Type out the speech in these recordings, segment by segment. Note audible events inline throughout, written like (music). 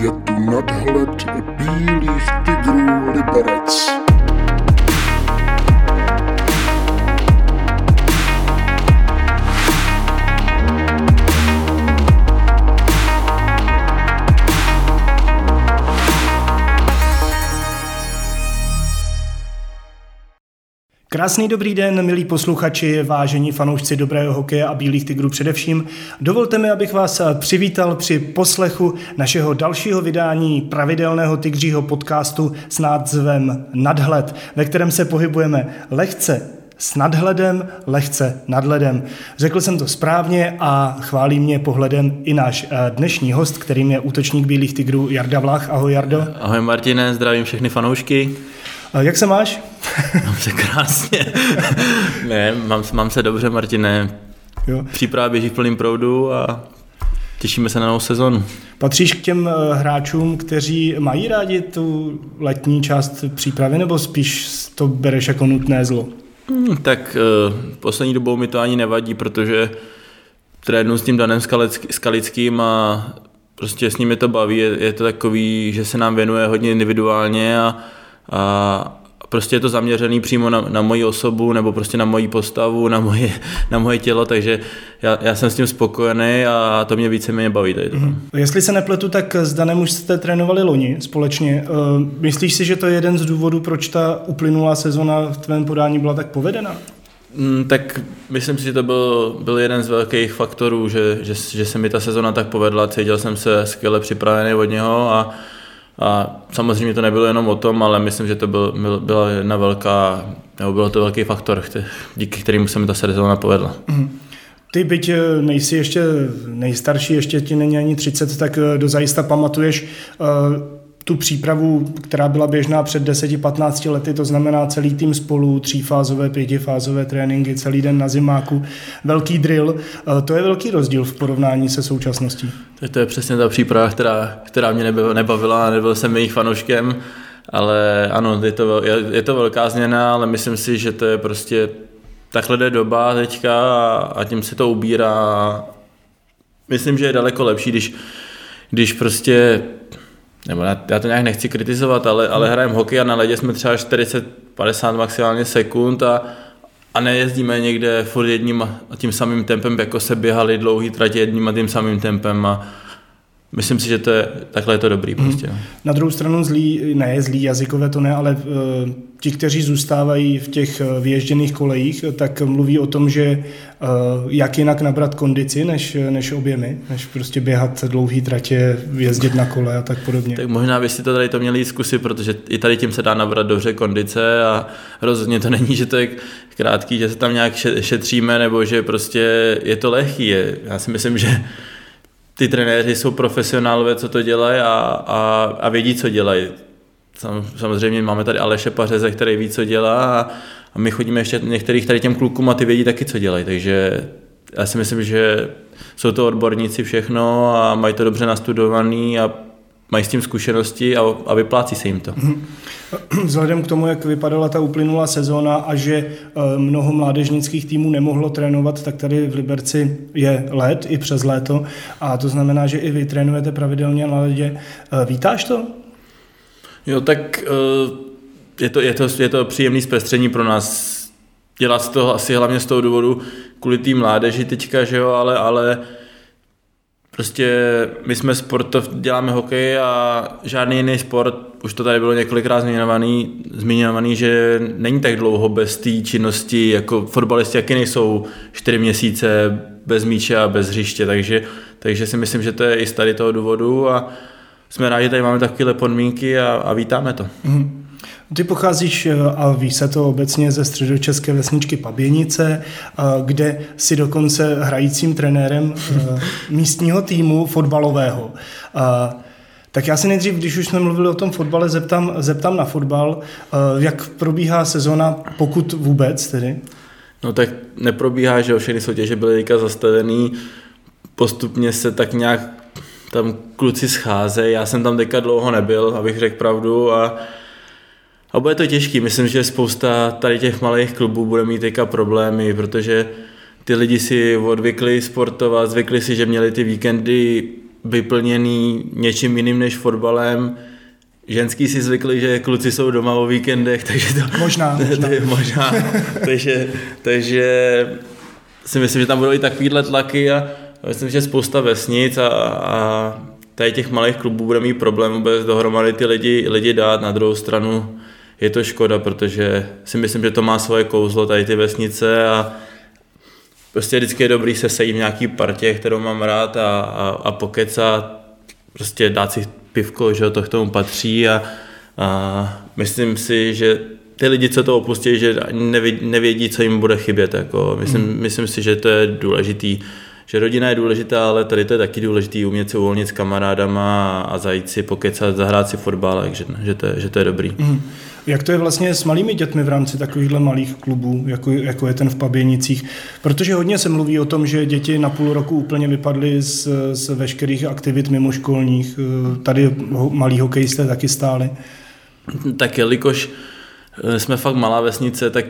Je tu nadhled bílých tigrů Liberec. Krásný dobrý den, milí posluchači, vážení fanoušci dobrého hokeje a bílých tigrů především. Dovolte mi, abych vás přivítal při poslechu našeho dalšího vydání pravidelného tigřího podcastu s názvem Nadhled, ve kterém se pohybujeme lehce s nadhledem, lehce nadhledem. Řekl jsem to správně a chválí mě pohledem i náš eh, dnešní host, kterým je útočník Bílých tigrů Jarda Vlach. Ahoj Jardo. Ahoj Martine, zdravím všechny fanoušky. Jak se máš? (laughs) Mám se krásně. (laughs) ne, mám, mám se dobře, Martine. Jo. Příprava běží v plným proudu a těšíme se na novou sezonu. Patříš k těm eh, hráčům, kteří mají rádi tu letní část přípravy, nebo spíš to bereš jako nutné zlo? Hmm, tak uh, poslední dobou mi to ani nevadí, protože trénu s tím Danem Skalickým a prostě s ním je to baví, je, je to takový, že se nám věnuje hodně individuálně a a prostě je to zaměřený přímo na, na moji osobu nebo prostě na moji postavu, na moje, na moje tělo, takže já, já jsem s tím spokojený a to mě více mě baví. Tady mm-hmm. Jestli se nepletu, tak s Danem už jste trénovali loni společně. Uh, myslíš si, že to je jeden z důvodů, proč ta uplynulá sezona v tvém podání byla tak povedena? Mm, tak myslím si, že to byl, byl jeden z velkých faktorů, že, že, že se mi ta sezona tak povedla, cítil jsem se skvěle připravený od něho a a samozřejmě to nebylo jenom o tom, ale myslím, že to byl, byla jedna velká, nebo byl to velký faktor, díky kterému se mi ta sezóna povedla. Mm-hmm. Ty, byť eh, nejsi ještě nejstarší, ještě ti není ani 30, tak eh, dozajista pamatuješ uh, tu přípravu, která byla běžná před 10-15 lety, to znamená celý tým spolu, třífázové, pětifázové tréninky, celý den na zimáku, velký drill. Eh, to je velký rozdíl v porovnání se současností. To je přesně ta příprava, která, která mě nebavila, nebyl jsem jejich fanouškem, ale ano, je to, je, je to velká změna, ale myslím si, že to je prostě takhle jde doba teďka a, a tím se to ubírá. Myslím, že je daleko lepší, když, když prostě nebo já to nějak nechci kritizovat, ale, ale hmm. hrajeme hokej a na ledě jsme třeba 40-50 maximálně sekund a, a nejezdíme někde furt jedním a tím samým tempem, jako se běhali dlouhý tratě jedním a tím samým tempem a, Myslím si, že to je, takhle je to dobrý mhm. prostě. Mm. Na druhou stranu zlý, ne zlý jazykové to ne, ale uh, ti, kteří zůstávají v těch uh, vyježděných kolejích, tak mluví o tom, že uh, jak jinak nabrat kondici, než, než objemy, než prostě běhat dlouhý tratě, jezdit na kole a tak podobně. Tak možná byste to tady to měli zkusit, protože i tady tím se dá nabrat dobře kondice a rozhodně to není, že to je krátký, že se tam nějak šetříme, nebo že prostě je to lehký. Já si myslím, že ty trenéři jsou profesionálové, co to dělají a, a, a vědí, co dělají. Sam, samozřejmě máme tady Aleše Pařeze, který ví, co dělá a, a my chodíme ještě některých tady těm klukům a ty vědí taky, co dělají. Takže já si myslím, že jsou to odborníci všechno a mají to dobře nastudovaný a mají s tím zkušenosti a, a vyplácí se jim to. Mhm. Vzhledem k tomu, jak vypadala ta uplynulá sezóna a že eh, mnoho mládežnických týmů nemohlo trénovat, tak tady v Liberci je let i přes léto a to znamená, že i vy trénujete pravidelně na ledě. Eh, vítáš to? Jo, tak eh, je to, je to, je to příjemný zpestření pro nás. Dělat to asi hlavně z toho důvodu kvůli té mládeži teďka, že jo, ale, ale Prostě my jsme sportov, děláme hokej a žádný jiný sport, už to tady bylo několikrát zmiňovaný, zmiňovaný že není tak dlouho bez té činnosti, jako fotbalisti, jaký nejsou čtyři měsíce bez míče a bez hřiště, takže, takže si myslím, že to je i z tady toho důvodu a jsme rádi, že tady máme takové podmínky a, a vítáme to. Mm. Ty pocházíš, eh, a ví se to obecně, ze středočeské vesničky Paběnice, eh, kde si dokonce hrajícím trenérem eh, místního týmu fotbalového. Tak já si nejdřív, když už jsme mluvili o tom fotbale, zeptám, zeptám na fotbal. Jak probíhá sezona, pokud vůbec tedy? No tak neprobíhá, že všechny soutěže byly teďka zastavený, postupně se tak nějak tam kluci scházejí, já jsem tam teďka dlouho nebyl, abych řekl pravdu a a bude to těžký, myslím, že spousta tady těch malých klubů bude mít teďka problémy, protože ty lidi si odvykli sportovat, zvykli si, že měli ty víkendy vyplněný něčím jiným než fotbalem. Ženský si zvykli, že kluci jsou doma o víkendech, (laughs) takže to... Možná, (laughs) možná. to je možná. (laughs) takže, takže si myslím, že tam budou i takovýhle tlaky a myslím, že spousta vesnic a, a tady těch malých klubů bude mít problém vůbec dohromady ty lidi, lidi dát. Na druhou stranu je to škoda, protože si myslím, že to má svoje kouzlo, tady ty vesnice a prostě vždycky je dobrý se sejít v nějaký partě, kterou mám rád a, a, a pokecat, prostě dát si pivko, že to k tomu patří a, a myslím si, že ty lidi, co to opustí, že nevědí, nevědí co jim bude chybět. Jako. Myslím, mm. myslím si, že to je důležitý že rodina je důležitá, ale tady to je taky důležitý umět se uvolnit s kamarádama a zajít si, pokecat, zahrát si fotbal, takže že to je, že to je dobrý. Mm. Jak to je vlastně s malými dětmi v rámci takovýchhle malých klubů, jako, jako je ten v Paběnicích? Protože hodně se mluví o tom, že děti na půl roku úplně vypadly z, z veškerých aktivit mimoškolních. Tady malí hokejisté taky stáli. Tak jelikož eh, jsme fakt malá vesnice, tak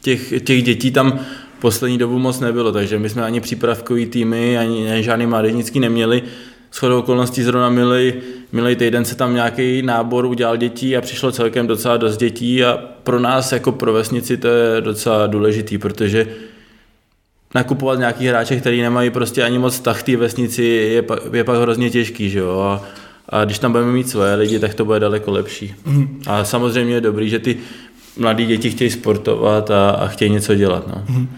těch, těch dětí tam poslední dobu moc nebylo, takže my jsme ani přípravkový týmy, ani, žádný mládežnický neměli. S chodou okolností zrovna milý, milý týden se tam nějaký nábor udělal dětí a přišlo celkem docela dost dětí a pro nás jako pro vesnici to je docela důležitý, protože nakupovat nějaký hráče, který nemají prostě ani moc tah té vesnici, je, pak, je pak hrozně těžký, že jo? A, a když tam budeme mít svoje lidi, tak to bude daleko lepší. Mm. A samozřejmě je dobrý, že ty mladí děti chtějí sportovat a, a chtějí něco dělat. No. Mm.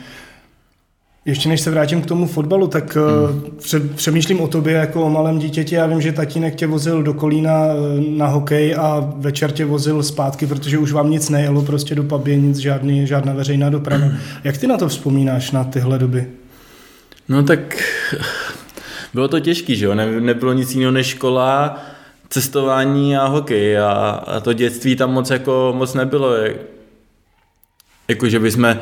Ještě než se vrátím k tomu fotbalu, tak hmm. přemýšlím o tobě jako o malém dítěti. Já vím, že tatínek tě vozil do Kolína eh, na hokej a večer tě vozil zpátky, protože už vám nic nejelo prostě do pabě, nic, žádný, žádná veřejná doprava. Hmm. Jak ty na to vzpomínáš, na tyhle doby? No tak bylo to těžké, že jo? Ne, nebylo nic jiného než škola, cestování a hokej a, a to dětství tam moc jako moc nebylo. Jako, že bychom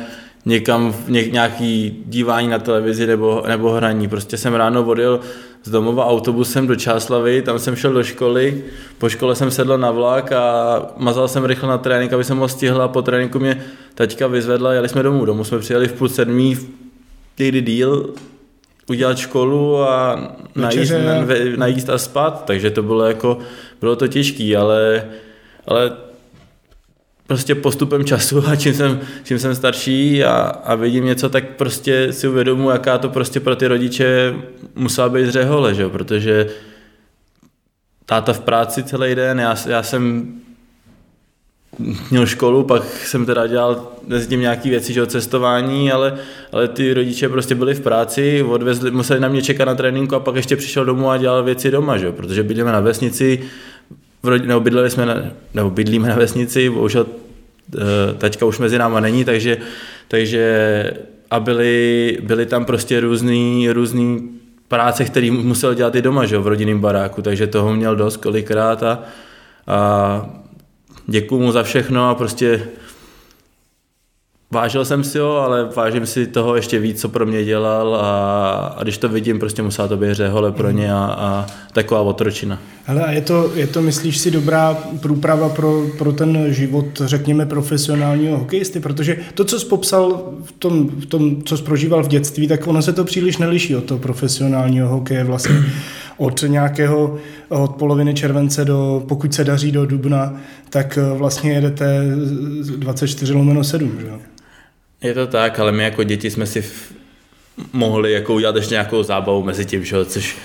někam v ně, nějaký dívání na televizi nebo, nebo hraní. Prostě jsem ráno odjel z domova autobusem do Čáslavy, tam jsem šel do školy, po škole jsem sedl na vlak a mazal jsem rychle na trénink, aby jsem ho stihl a po tréninku mě taťka vyzvedla, jeli jsme domů. Domů jsme přijeli v půl sedmí, někdy díl, udělat školu a najíst, najíst a spát, takže to bylo jako, bylo to těžké, ale, ale prostě postupem času a čím jsem, čím jsem starší a, a vidím něco, tak prostě si uvědomuji, jaká to prostě pro ty rodiče musela být řehole, že? protože táta v práci celý den, já, já jsem měl školu, pak jsem teda dělal s tím nějaký věci, že cestování, ale, ale ty rodiče prostě byli v práci, odvezli, museli na mě čekat na tréninku a pak ještě přišel domů a dělal věci doma, že? protože bydlíme na vesnici, v rodi, nebo bydleli jsme, na, nebo bydlíme na vesnici, bohužel eh, teďka už mezi náma není, takže, takže a byly, byly tam prostě různý, různý práce, který musel dělat i doma, že, v rodinném baráku, takže toho měl dost kolikrát a, a děkuju mu za všechno a prostě vážil jsem si ho, ale vážím si toho ještě víc, co pro mě dělal a, a když to vidím, prostě musela to být řehole pro ně a, a taková otročina. Hele, a je to, je to, myslíš si, dobrá průprava pro, pro ten život, řekněme, profesionálního hokejisty? Protože to, co jsi popsal v tom, v tom, co jsi prožíval v dětství, tak ono se to příliš neliší od toho profesionálního hokeje vlastně od nějakého, od poloviny července do, pokud se daří do dubna, tak vlastně jedete 24 lomeno 7, že jo? Je to tak, ale my jako děti jsme si mohli jako udělat ještě nějakou zábavu mezi tím, že? což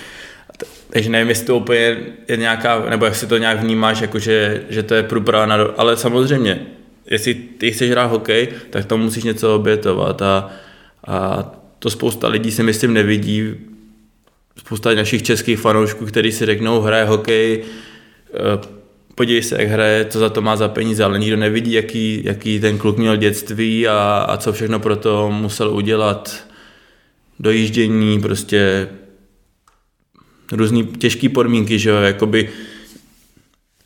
takže nevím, jestli to úplně je nějaká, nebo jak si to nějak vnímáš, jako že, že to je průprava na, ale samozřejmě, jestli ty chceš hrát hokej, tak tam musíš něco obětovat a, a to spousta lidí si myslím nevidí, spousta našich českých fanoušků, kteří si řeknou, hraje hokej, eh, podívej se, jak hraje, co za to má za peníze, ale nikdo nevidí, jaký, jaký ten kluk měl dětství a, a co všechno pro to musel udělat. Dojíždění, prostě různý těžké podmínky, že jo, jakoby,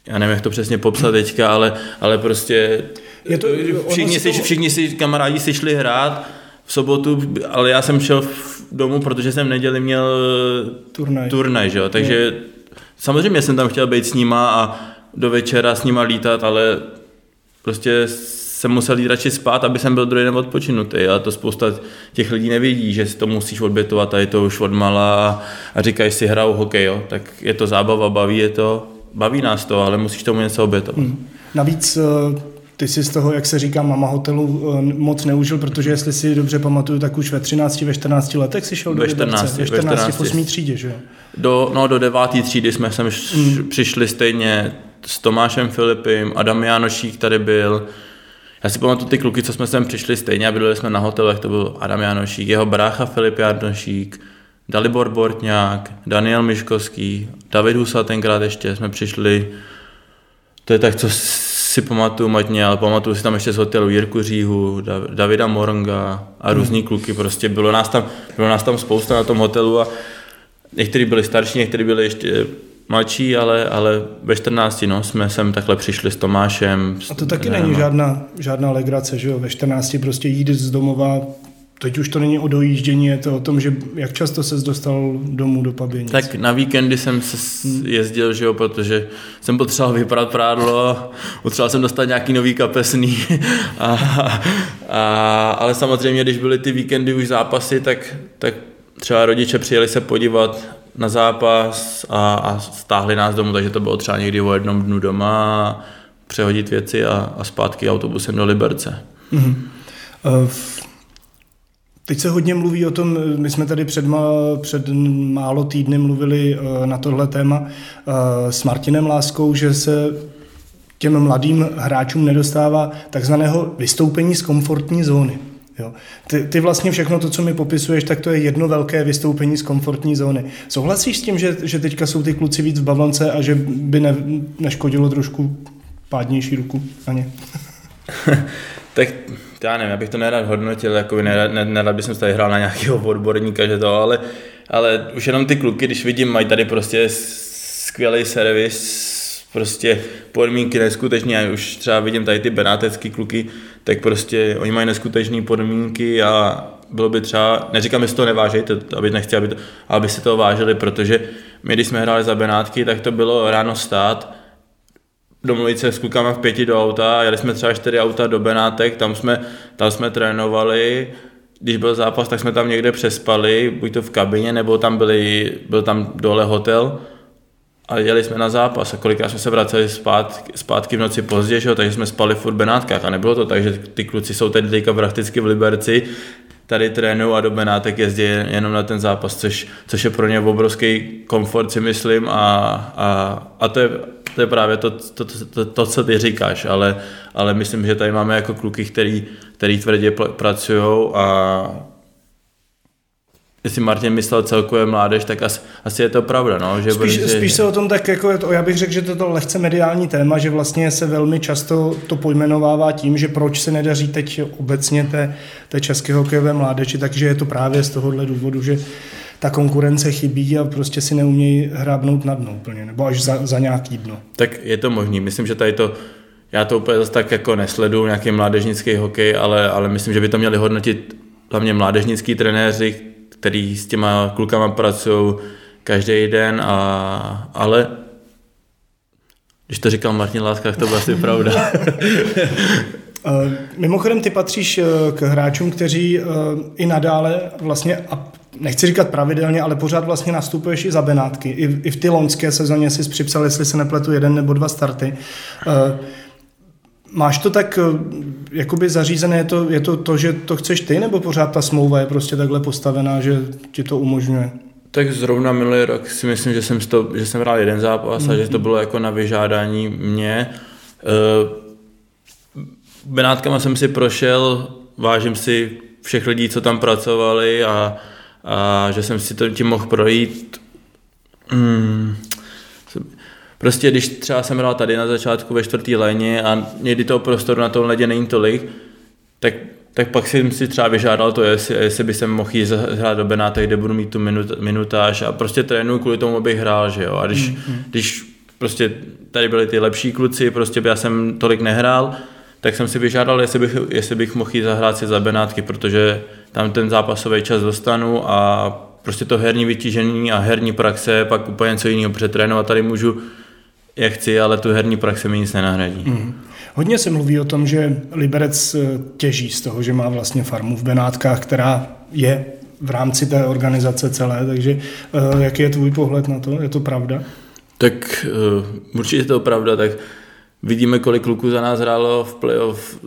já nevím, jak to přesně popsat teďka, ale, ale prostě je to, všichni, si, to... všichni si kamarádi si šli hrát v sobotu, ale já jsem šel domů, protože jsem v neděli měl turnaj, turnaj že jo, takže je. samozřejmě jsem tam chtěl být s nima a do večera s nima lítat, ale prostě jsem musel jít radši spát, aby jsem byl druhý den odpočinutý. A to spousta těch lidí nevědí, že si to musíš odbětovat a je to už odmala a říkají si hrajou hokej, jo. tak je to zábava, baví je to, baví nás to, ale musíš tomu něco obětovat. Hmm. Navíc eh, ty si z toho, jak se říká, mama hotelu eh, moc neužil, protože jestli si dobře pamatuju, tak už ve 13, ve 14 letech si šel ve 14, do ve 14, ve 14 v 8. třídě, že jo? Do, no, do 9. třídy jsme sem mm. přišli stejně s Tomášem Filipem, Adam Janošík tady byl, já si pamatuju ty kluky, co jsme sem přišli stejně a bydleli jsme na hotelech, to byl Adam Janošík, jeho brácha Filip Janošík, Dalibor Bortňák, Daniel Miškovský, David Husa tenkrát ještě jsme přišli, to je tak, co si pamatuju matně, ale pamatuju si tam ještě z hotelu Jirku Říhu, Davida Moronga a hmm. různý kluky, prostě bylo nás tam, bylo nás tam spousta na tom hotelu a někteří byli starší, někteří byli ještě mladší, ale, ale ve 14 no, jsme sem takhle přišli s Tomášem. A to taky není žádná, žádná legrace, že jo? Ve 14 prostě jít z domova Teď už to není o dojíždění, je to o tom, že jak často se dostal domů do Paběnic. Tak na víkendy jsem se jezdil, že jo, protože jsem potřeboval vypadat prádlo, potřeboval jsem dostat nějaký nový kapesný. (laughs) A, a, ale samozřejmě, když byly ty víkendy už zápasy, tak, tak třeba rodiče přijeli se podívat na zápas a, a stáhli nás domů, takže to bylo třeba někdy o jednom dnu doma, přehodit věci a, a zpátky autobusem do Liberce. Mm-hmm. Uh, Teď se hodně mluví o tom, my jsme tady před, ma, před málo týdny mluvili uh, na tohle téma uh, s Martinem Láskou, že se těm mladým hráčům nedostává takzvaného vystoupení z komfortní zóny. Jo. Ty, ty vlastně všechno to, co mi popisuješ, tak to je jedno velké vystoupení z komfortní zóny. Souhlasíš s tím, že, že teďka jsou ty kluci víc v bavlance a že by ne, neškodilo trošku pádnější ruku na ně? (laughs) tak já nevím, já bych to nerad hodnotil, jako nerad, nerad bych tady hrál na nějakého odborníka, že to, ale, ale už jenom ty kluky, když vidím, mají tady prostě skvělý servis, prostě podmínky neskutečné, já už třeba vidím tady ty benátecký kluky, tak prostě oni mají neskutečné podmínky a bylo by třeba, neříkám, že si to nevážejte, aby nechci, aby, to, aby si to vážili, protože my, když jsme hráli za Benátky, tak to bylo ráno stát, domluvit se s klukama v pěti do auta, jeli jsme třeba čtyři auta do Benátek, tam jsme, tam jsme trénovali, když byl zápas, tak jsme tam někde přespali, buď to v kabině, nebo tam byli, byl tam dole hotel a jeli jsme na zápas a kolikrát jsme se vraceli zpátky, zpátky v noci pozdě, že? takže jsme spali v Benátkách a nebylo to tak, že ty kluci jsou teď teďka prakticky v Liberci, tady trénují a do Benátek jezdí jenom na ten zápas, což, což je pro ně obrovský komfort si myslím a, a, a to je to je právě to, to, to, to, to co ty říkáš, ale, ale myslím, že tady máme jako kluky, který, který tvrdě pracují a jestli Martin myslel celkově mládež, tak asi, asi je to pravda. No, že spíš, prostě, spíš se o tom tak, jako, já bych řekl, že to je lehce mediální téma, že vlastně se velmi často to pojmenovává tím, že proč se nedaří teď obecně té, té české hokejové mládeži, takže je to právě z tohohle důvodu, že ta konkurence chybí a prostě si neumějí hrábnout na dno úplně, nebo až za, za nějaký dno. Tak je to možný. Myslím, že tady to, já to úplně zase tak jako nesleduju, nějaký mládežnický hokej, ale, ale myslím, že by to měli hodnotit hlavně mládežnický trenéři, který s těma klukama pracují každý den, a, ale když to říkal Martin Láska, tak to byla asi (laughs) pravda. Mimochodem, ty patříš eh, k hráčům, kteří eh, i nadále vlastně nechci říkat pravidelně, ale pořád vlastně nastupuješ i za Benátky. I, i v ty loňské sezóně jsi připsal, jestli se nepletu, jeden nebo dva starty. Máš to tak uh, jakoby zařízené, je to, je to to, že to chceš ty, nebo pořád ta smlouva je prostě takhle postavená, že ti to umožňuje? Tak zrovna minulý rok si myslím, že jsem, to, že jsem hrál jeden zápas mm-hmm. a že to bylo jako na vyžádání mě. Uh, Benátkama jsem si prošel, vážím si všech lidí, co tam pracovali a a že jsem si to tím mohl projít. Hmm. Prostě když třeba jsem hrál tady na začátku ve čtvrtý léně a někdy toho prostoru na tom ledě není tolik, tak, tak pak jsem si třeba vyžádal to, jestli, jestli by jsem mohl jít hrát do Benátek, kde budu mít tu minut, minutáž a prostě trénuju kvůli tomu, abych hrál, že jo. A když, mm-hmm. když prostě tady byli ty lepší kluci, prostě já jsem tolik nehrál, tak jsem si vyžádal, jestli bych, jestli bych mohl jít zahrát si za Benátky, protože tam ten zápasový čas dostanu a prostě to herní vytížení a herní praxe pak úplně něco jiného přetrénovat. Tady můžu jak chci, ale tu herní praxi mi nic nenahradí. Mm. Hodně se mluví o tom, že Liberec eh, těží z toho, že má vlastně farmu v Benátkách, která je v rámci té organizace celé, takže uh, jaký je tvůj pohled na to? Je to pravda? Tak uh, určitě to pravda, tak vidíme, kolik kluků za nás hrálo v playoff,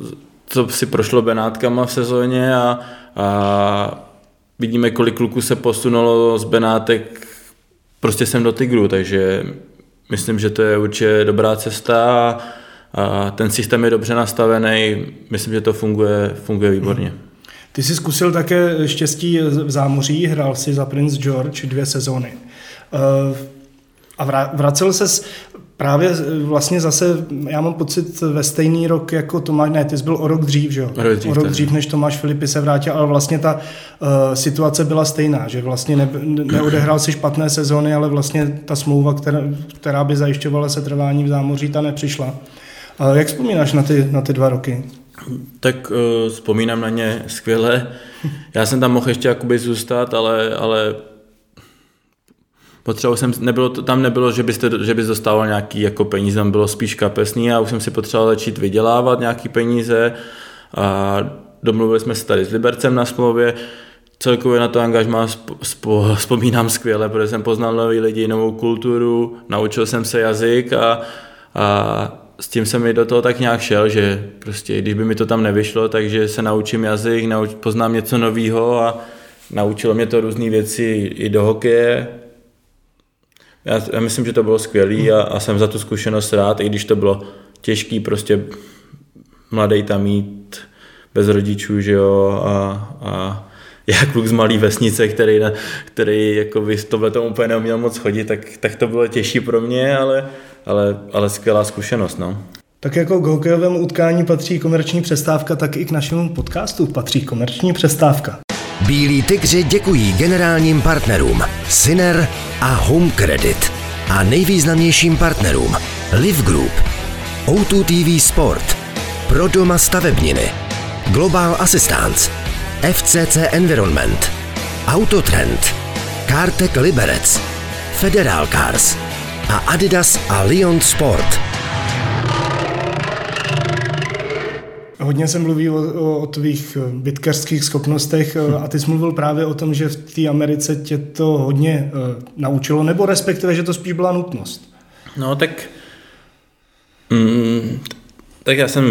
co si prošlo Benátkama v sezóně a, a vidíme, kolik kluků se posunulo z Benátek prostě sem do Tigru, takže myslím, že to je určitě dobrá cesta a, ten systém je dobře nastavený, myslím, že to funguje, funguje výborně. Hmm. Ty jsi zkusil také štěstí v zámoří, hrál si za Prince George dvě sezóny. Eh, a vracel ses právě vlastně zase, já mám pocit, ve stejný rok jako Tomáš, ne, ty jsi byl o rok dřív, že jo? O rok dřív, o rok dřív než Tomáš Filipy se vrátil, ale vlastně ta uh, situace byla stejná, že vlastně ne, neodehrál si špatné sezóny, ale vlastně ta smlouva, která, která by zajišťovala setrvání v zámoří, ta nepřišla. Uh, jak vzpomínáš na ty, na ty dva roky? Tak uh, vzpomínám na ně skvěle. Já jsem tam mohl ještě jakoby zůstat, ale, ale potřeboval jsem, nebylo to, tam nebylo, že, byste, že bys dostával nějaký jako peníze, tam bylo spíš kapesný a už jsem si potřeboval začít vydělávat nějaký peníze a domluvili jsme se tady s Libercem na smlouvě, celkově na to angažmá vzpomínám skvěle, protože jsem poznal nový lidi, novou kulturu, naučil jsem se jazyk a, a s tím jsem mi do toho tak nějak šel, že prostě když by mi to tam nevyšlo, takže se naučím jazyk, nauč, poznám něco nového a naučilo mě to různé věci i do hokeje. Já, já myslím, že to bylo skvělé a, a jsem za tu zkušenost rád, i když to bylo těžký prostě mladý tam mít bez rodičů, že jo, a, a já kluk z malé vesnice, který, který jako by tohle tomu úplně neuměl moc chodit, tak, tak to bylo těžší pro mě, ale, ale, ale skvělá zkušenost. No. Tak jako k hokejovému utkání patří komerční přestávka, tak i k našemu podcastu patří komerční přestávka. Bílí tygři děkují generálním partnerům Syner a Home Credit a nejvýznamnějším partnerům Live Group, O2 TV Sport, Pro doma stavebniny, Global Assistance, FCC Environment, Autotrend, Cartec Liberec, Federal Cars a Adidas a Lyon Sport. Hodně se mluví o, o, o tvých eh, bitkařských schopnostech hm. a ty jsi mluvil právě o tom, že v té Americe tě to hodně uh, naučilo, nebo respektive, že to spíš byla nutnost. No tak mm, tak já jsem,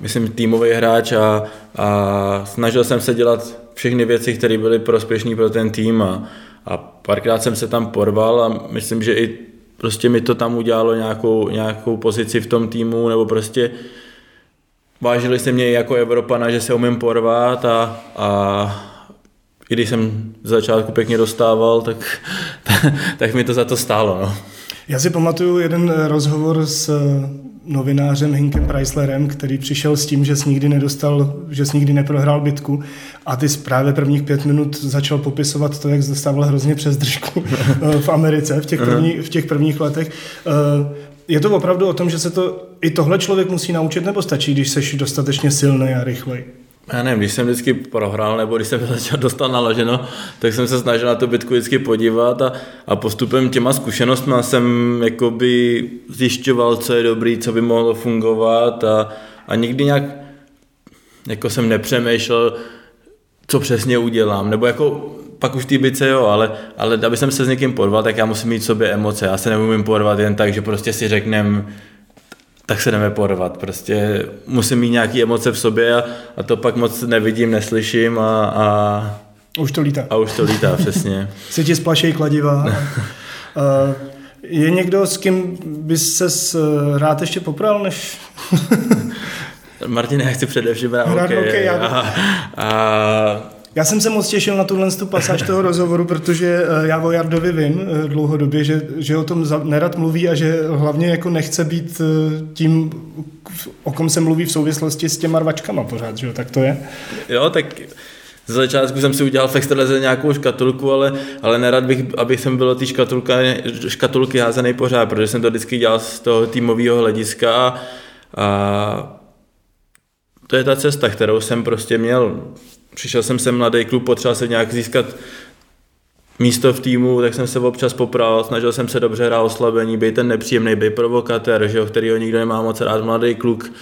myslím, týmový hráč a, a snažil jsem se dělat všechny věci, které byly prospěšné pro ten tým a, a párkrát jsem se tam porval a myslím, že i prostě mi to tam udělalo nějakou, nějakou pozici v tom týmu, nebo prostě vážili se mě jako Evropana, že se umím porvat a, a i když jsem z začátku pěkně dostával, tak, tak, (laughs) tak mi to za to stálo. No. Já si pamatuju jeden rozhovor s novinářem Hinkem Preislerem, který přišel s tím, že jsi nikdy nedostal, že jsi nikdy neprohrál bitku a ty právě prvních pět minut začal popisovat to, jak dostával hrozně přes držku eh, (laughs) v Americe v těch, první, v těch prvních letech. Je to opravdu o tom, že se to i tohle člověk musí naučit, nebo stačí, když jsi dostatečně silný a rychlej? Já nevím, když jsem vždycky prohrál nebo když jsem (laughs) začal dostal naloženo, tak jsem se snažil na tu bitku vždycky podívat a, a postupem těma zkušenostmi jsem jakoby zjišťoval, co je dobrý, co by mohlo fungovat a, a nikdy nějak jako jsem nepřemýšlel, co přesně udělám, nebo jako pak už té bice jo, ale, ale aby jsem se s někým porval, tak já musím mít v sobě emoce, já se neumím porvat jen tak, že prostě si řeknem, tak se jdeme porvat. Prostě musím mít nějaké emoce v sobě a, a to pak moc nevidím, neslyším a, a už to lítá. A už to lítá, (laughs) přesně. se ti splašejí kladiva. (laughs) uh, je někdo, s kým bys se rád ještě popral, než... Martin, já chci především hrát hokej. já... a, a já jsem se moc těšil na tuhle tu pasáž toho rozhovoru, protože eh, já o Jardovi vím eh, dlouhodobě, že, že o tom nerad mluví a že hlavně jako nechce být eh, tím, o kom se mluví v souvislosti s těma rvačkama pořád, že jo? tak to je. Jo, tak ze začátku jsem si udělal v extralize nějakou škatulku, ale, ale nerad bych, abych jsem byl ty škatulky házený pořád, protože jsem to vždycky dělal z toho týmového hlediska a to je ta cesta, kterou jsem prostě měl přišel jsem sem mladý klub, potřeboval se nějak získat místo v týmu, tak jsem se občas popral, snažil jsem se dobře hrát oslabení, být ten nepříjemný, být provokatér, že jo, kterýho nikdo nemá moc rád, mladý kluk,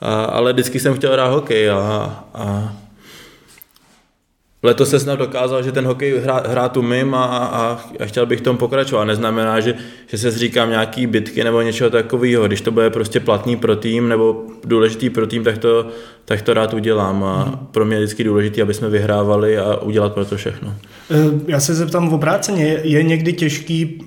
a, ale vždycky jsem chtěl hrát hokej a, a Letos se snad dokázal, že ten hokej hrá, hrát umím a, a, a chtěl bych tom pokračovat. Neznamená, že, že se zříkám nějaký bitky nebo něčeho takového. Když to bude prostě platný pro tým nebo důležitý pro tým, tak to, tak to rád udělám. A pro mě je vždycky důležité, aby jsme vyhrávali a udělat pro to všechno. Eh, Já se zeptám v obráceně, je někdy těžký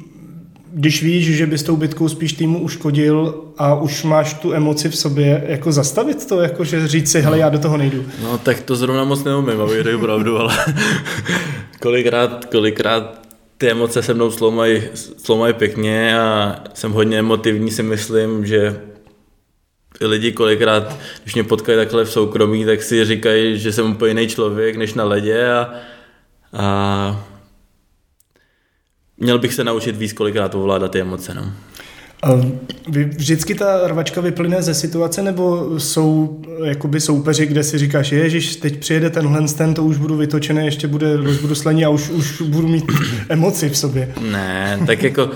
když víš, že bys tou bitkou spíš týmu uškodil a už máš tu emoci v sobě, jako zastavit to, jako že říct si, hele, já do toho nejdu. No tak to zrovna moc neumím, abych řekl pravdu, ale (laughs) kolikrát, kolikrát ty emoce se mnou sloumají, sloumají pěkně a jsem hodně emotivní, si myslím, že lidi kolikrát, když mě potkají takhle v soukromí, tak si říkají, že jsem úplně jiný člověk než na ledě a, a měl bych se naučit víc kolikrát ovládat ty emoce. No. A vy, vždycky ta rvačka vyplyne ze situace, nebo jsou jakoby soupeři, kde si říkáš, ježiš, teď přijede tenhle ten, to už budu vytočený, ještě bude rozbruslení a už, už budu mít (clears throat) emoci v sobě. Ne, tak jako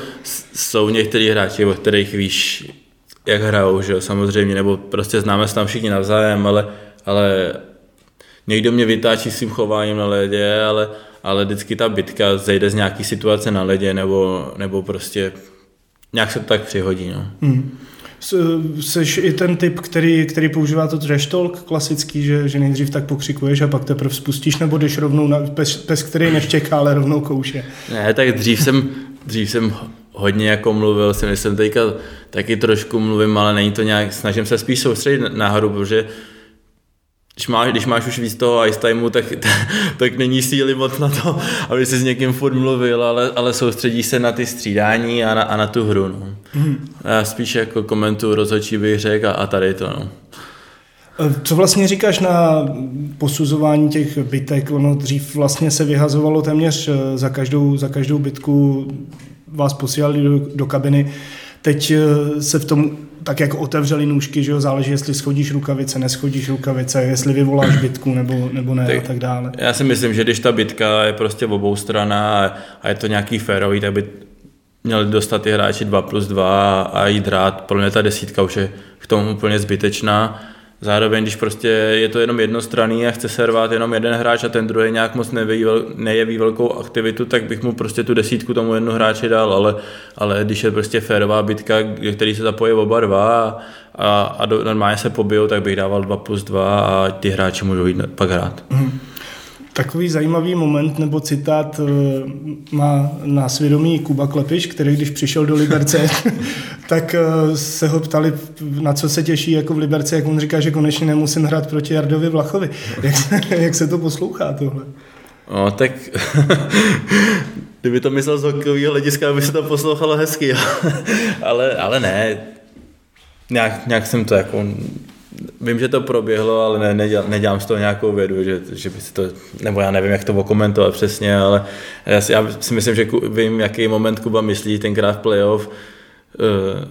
jsou některý hráči, o kterých víš, jak hrajou, že jo, samozřejmě, nebo prostě známe se tam všichni navzájem, ale, ale někdo mě vytáčí svým chováním na ledě, ale, ale vždycky ta bitka zejde z nějaký situace na ledě, nebo, nebo prostě nějak se to tak přihodí, no. Hmm. Seš i ten typ, který, který používá to trash talk klasický, že, že nejdřív tak pokřikuješ a pak teprve spustíš, nebo jdeš rovnou na pes, pes který neštěká, ale rovnou kouše. Ne, tak dřív jsem, dřív jsem hodně jako mluvil, si myslím, teďka taky trošku mluvím, ale není to nějak, snažím se spíš soustředit na hru, protože když máš, když máš už víc toho ice timeu, (laughs) tak, tak není síly moc na to, aby si s někým furt mluvil, ale, ale soustředíš se na ty střídání a na, a na tu hru. No. Já spíš jako komentuju rozhodčí bych řekl a, a tady to. No. E, Co vlastně říkáš na posuzování těch bitek? Ono dřív vlastně se vyhazovalo téměř e, za každou, za každou bitku, vás posílali do, do kabiny. Teď e, se v tom tak jako otevřeli nůžky, že jo, záleží, jestli schodíš rukavice, neschodíš rukavice, jestli vyvoláš bitku nebo, nebo ne Tak- a tak dále. Já si myslím, že když ta bitka je prostě obou strana a, a je to nějaký férový, tak by měli dostat ty hráči 2 plus 2 a jít hrát. Pro mě ta desítka už je k tomu úplně zbytečná. Zároveň, když prostě je to jenom jednostranný a chce servát jenom jeden hráč a ten druhý nějak moc neví, nejeví velkou aktivitu, tak bych mu prostě tu desítku tomu jednu hráči dal, ale, ale když je prostě férová bitka, který se zapojí oba dva a, a, normálně se pobijou, tak bych dával 2 plus 2 a ty hráči můžou jít pak hrát. Takový zajímavý moment nebo citát eh, má na svědomí Kuba Klepiš, který když přišel do Liberce, (laughs) tak eh, se ho ptali, na co se těší jako v Liberce, jak on říká, že konečně nemusím hrát proti Jardovi Vlachovi. (laughs) Jak, se- jak se to poslouchá tohle? No, tak (laughs) kdyby to myslel z hokejového hlediska, by se to poslouchalo hezky, ale, ale ne, nějak, nějak jsem to jako, vím, že to proběhlo, ale ne, nedělám, nedělám z toho nějakou vědu, že, že by si to, nebo já nevím, jak to okomentovat přesně, ale já si, já si myslím, že vím, jaký moment Kuba myslí tenkrát v playoff,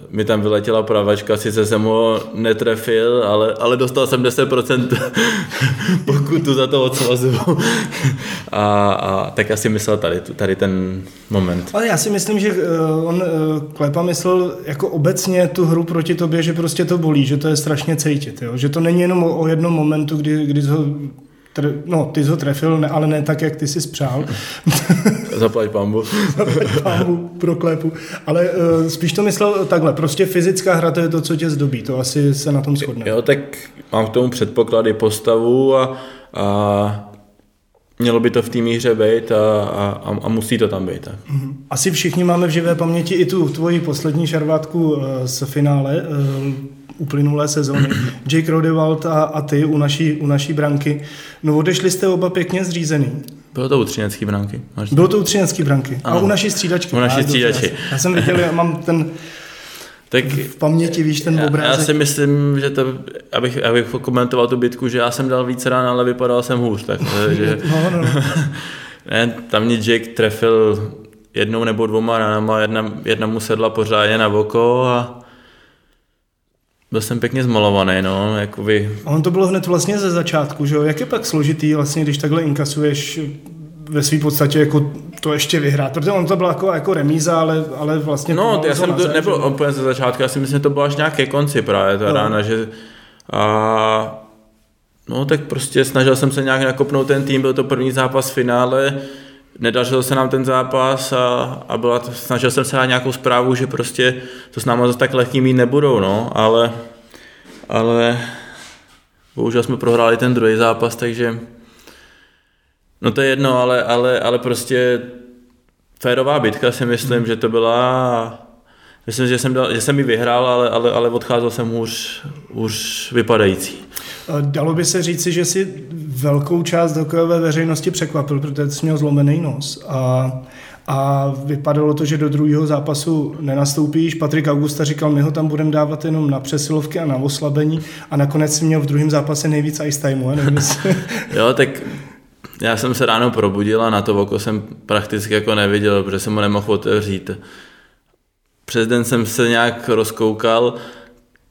mi tam vyletěla pravačka, sice jsem ho netrefil, ale, ale dostal jsem 10% (laughs) pokutu za to od svazu. a, a tak asi myslel tady, tady ten moment. Ale já si myslím, že eh, on eh, Klepa myslel jako obecně tu hru proti tobě, že prostě to bolí, že to je strašně cítit, jo? že to není jenom o, o jednom momentu, kdy, kdy ho tr- no, ty jsi ho trefil, ne, ale ne tak, jak ty si spřál. (laughs) Zaplať pambu. Pámu pro klepu. Ale uh, spíš to myslel takhle, prostě fyzická hra to je to, co tě zdobí, to asi se na tom shodne. Jo, tak mám k tomu předpoklady postavu a, a mělo by to v té hře být a, a, a musí to tam být. Tak. Asi všichni máme v živé paměti i tu tvoji poslední šarvátku uh, z finále uh, uplynulé sezóny. (clears throat) Jake Rodewald a, a ty u naší, u naší branky. No odešli jste oba pěkně zřízený. Bylo to u třinecký branky. Máš- Bylo to u třinecký branky. A Ano. u naší střídačky. U naší A, střídačky. Já, já jsem viděl, já mám ten (laughs) Tak v paměti, víš, ten já, já obrázek. si myslím, že to, abych, abych komentoval tu bitku, že já jsem dal víc rán, ale vypadal jsem hůř. Tak, (laughs) že, No, no, no. (laughs) ne, tam mě Jake trefil jednou nebo dvoma ranama, jedna, jedna mu sedla pořádně na oko a byl jsem pěkně zmalovaný, no, jakoby, A on to bylo hned vlastně ze začátku, že jo? Jak je pak složitý vlastně, když takhle inkasuješ ve své podstatě jako to ještě vyhrát, protože on to byla jako, jako remíza, ale, ale vlastně... No, já jsem to nebyl že? úplně ze začátku, já si myslím, že to bylo až nějak ke konci právě ta No. rána, že a no tak prostě snažil jsem se nějak nakopnout ten tým, byl to první zápas v finále, nedařil se nám ten zápas a, a byla snažil jsem se dát nějakou zprávu, že prostě to s náma zase tak lehký mít nebudou, no, ale, ale bohužel jsme prohráli ten druhý zápas, takže no to je jedno, ale, ale, ale prostě férová bitka si myslím, že to byla Myslím, že jsem, dal, že jsem ji vyhrál, ale, ale, ale odcházel jsem hůř, hůř vypadající. A Dalo by se říci, že si velkou část hokejové veřejnosti překvapil, protože jsi měl zlomený nos a, a vypadalo to, že do druhého zápasu nenastoupíš. Patrik Augusta říkal, my ho tam budeme dávat jenom na přesilovky a na oslabení a nakonec si měl v druhém zápase nejvíc ice timeu. (laughs) Jo, tak já jsem se ráno probudil a na to oko jsem prakticky jako neviděl, protože jsem ho nemohl otevřít. Přes den jsem se nějak rozkoukal,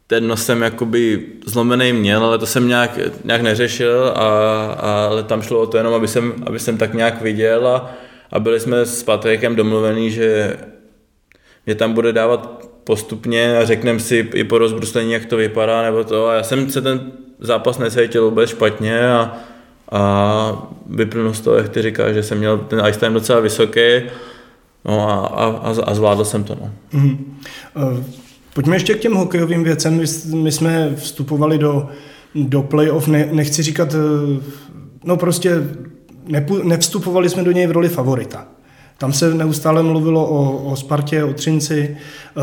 ten nos jsem jakoby zlomený měl, ale to jsem nějak, nějak neřešil, a, a, ale tam šlo o to jenom, aby jsem, aby jsem tak nějak viděl a, a byli jsme s Patrikem domluvení, že mě tam bude dávat postupně a řekneme si i po rozbruslení, jak to vypadá, nebo to. A já jsem se ten zápas necítil vůbec špatně a, a vyplnul z toho, jak ty říkáš, že jsem měl ten ice time docela vysoký, no a, a, a, zvládl jsem to. No. Mhm. Eh, Pojďme ještě k těm hokejovým věcem. My, my jsme vstupovali do, do playoff, ne, nechci říkat, eh, no prostě nepu, nevstupovali jsme do něj v roli favorita. Tam se neustále mluvilo o, o Spartě, o Třinci. eh,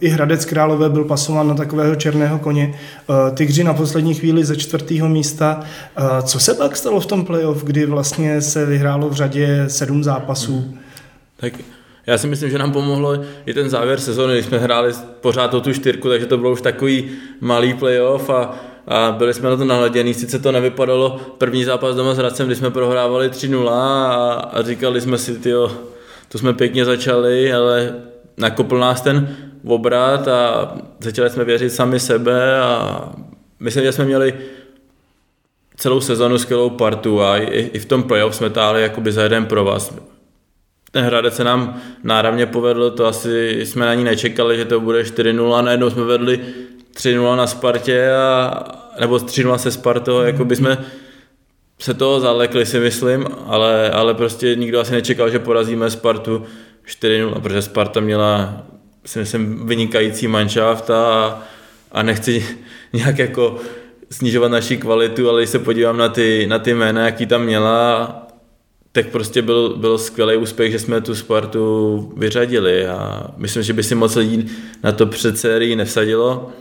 I Hradec Králové byl pasován na takového černého koně. Eh, Tygři na poslední chvíli ze čtvrtého místa. Co se pak stalo v tom playoff, kdy vlastně se vyhrálo v řadě sedm zápasů? Tak já si myslím, že nám pomohlo i ten závěr sezóny, když jsme hráli pořád o tu čtyřku, takže to bylo už takový malý playoff a, a byli jsme na to naladění. Sice to nevypadalo první zápas doma s Hradcem, kdy jsme prohrávali 3-0 a, a říkali jsme si, tyjo, to jsme pěkně začali, ale nakopl nás ten obrat a začali jsme věřit sami sebe a myslím, že jsme měli celou sezonu skvělou partu a i, i v tom playoff jsme táhli jakoby za jeden pro vás. Ten Hradec se nám náravně povedl, to asi jsme na ní nečekali, že to bude 4-0 a najednou jsme vedli 3-0 na Spartě a, nebo 3-0 se Spartou, jako by jsme se toho zalekli si myslím, ale, ale prostě nikdo asi nečekal, že porazíme Spartu 4-0, protože Sparta měla si myslím vynikající manšaft a, a nechci (laughs) nějak jako snižovat naši kvalitu, ale když se podívám na ty, na ty jména, jaký tam měla, tak prostě byl, byl skvělý úspěch, že jsme tu Spartu vyřadili a myslím, že by si moc lidí na to před sérií nevsadilo.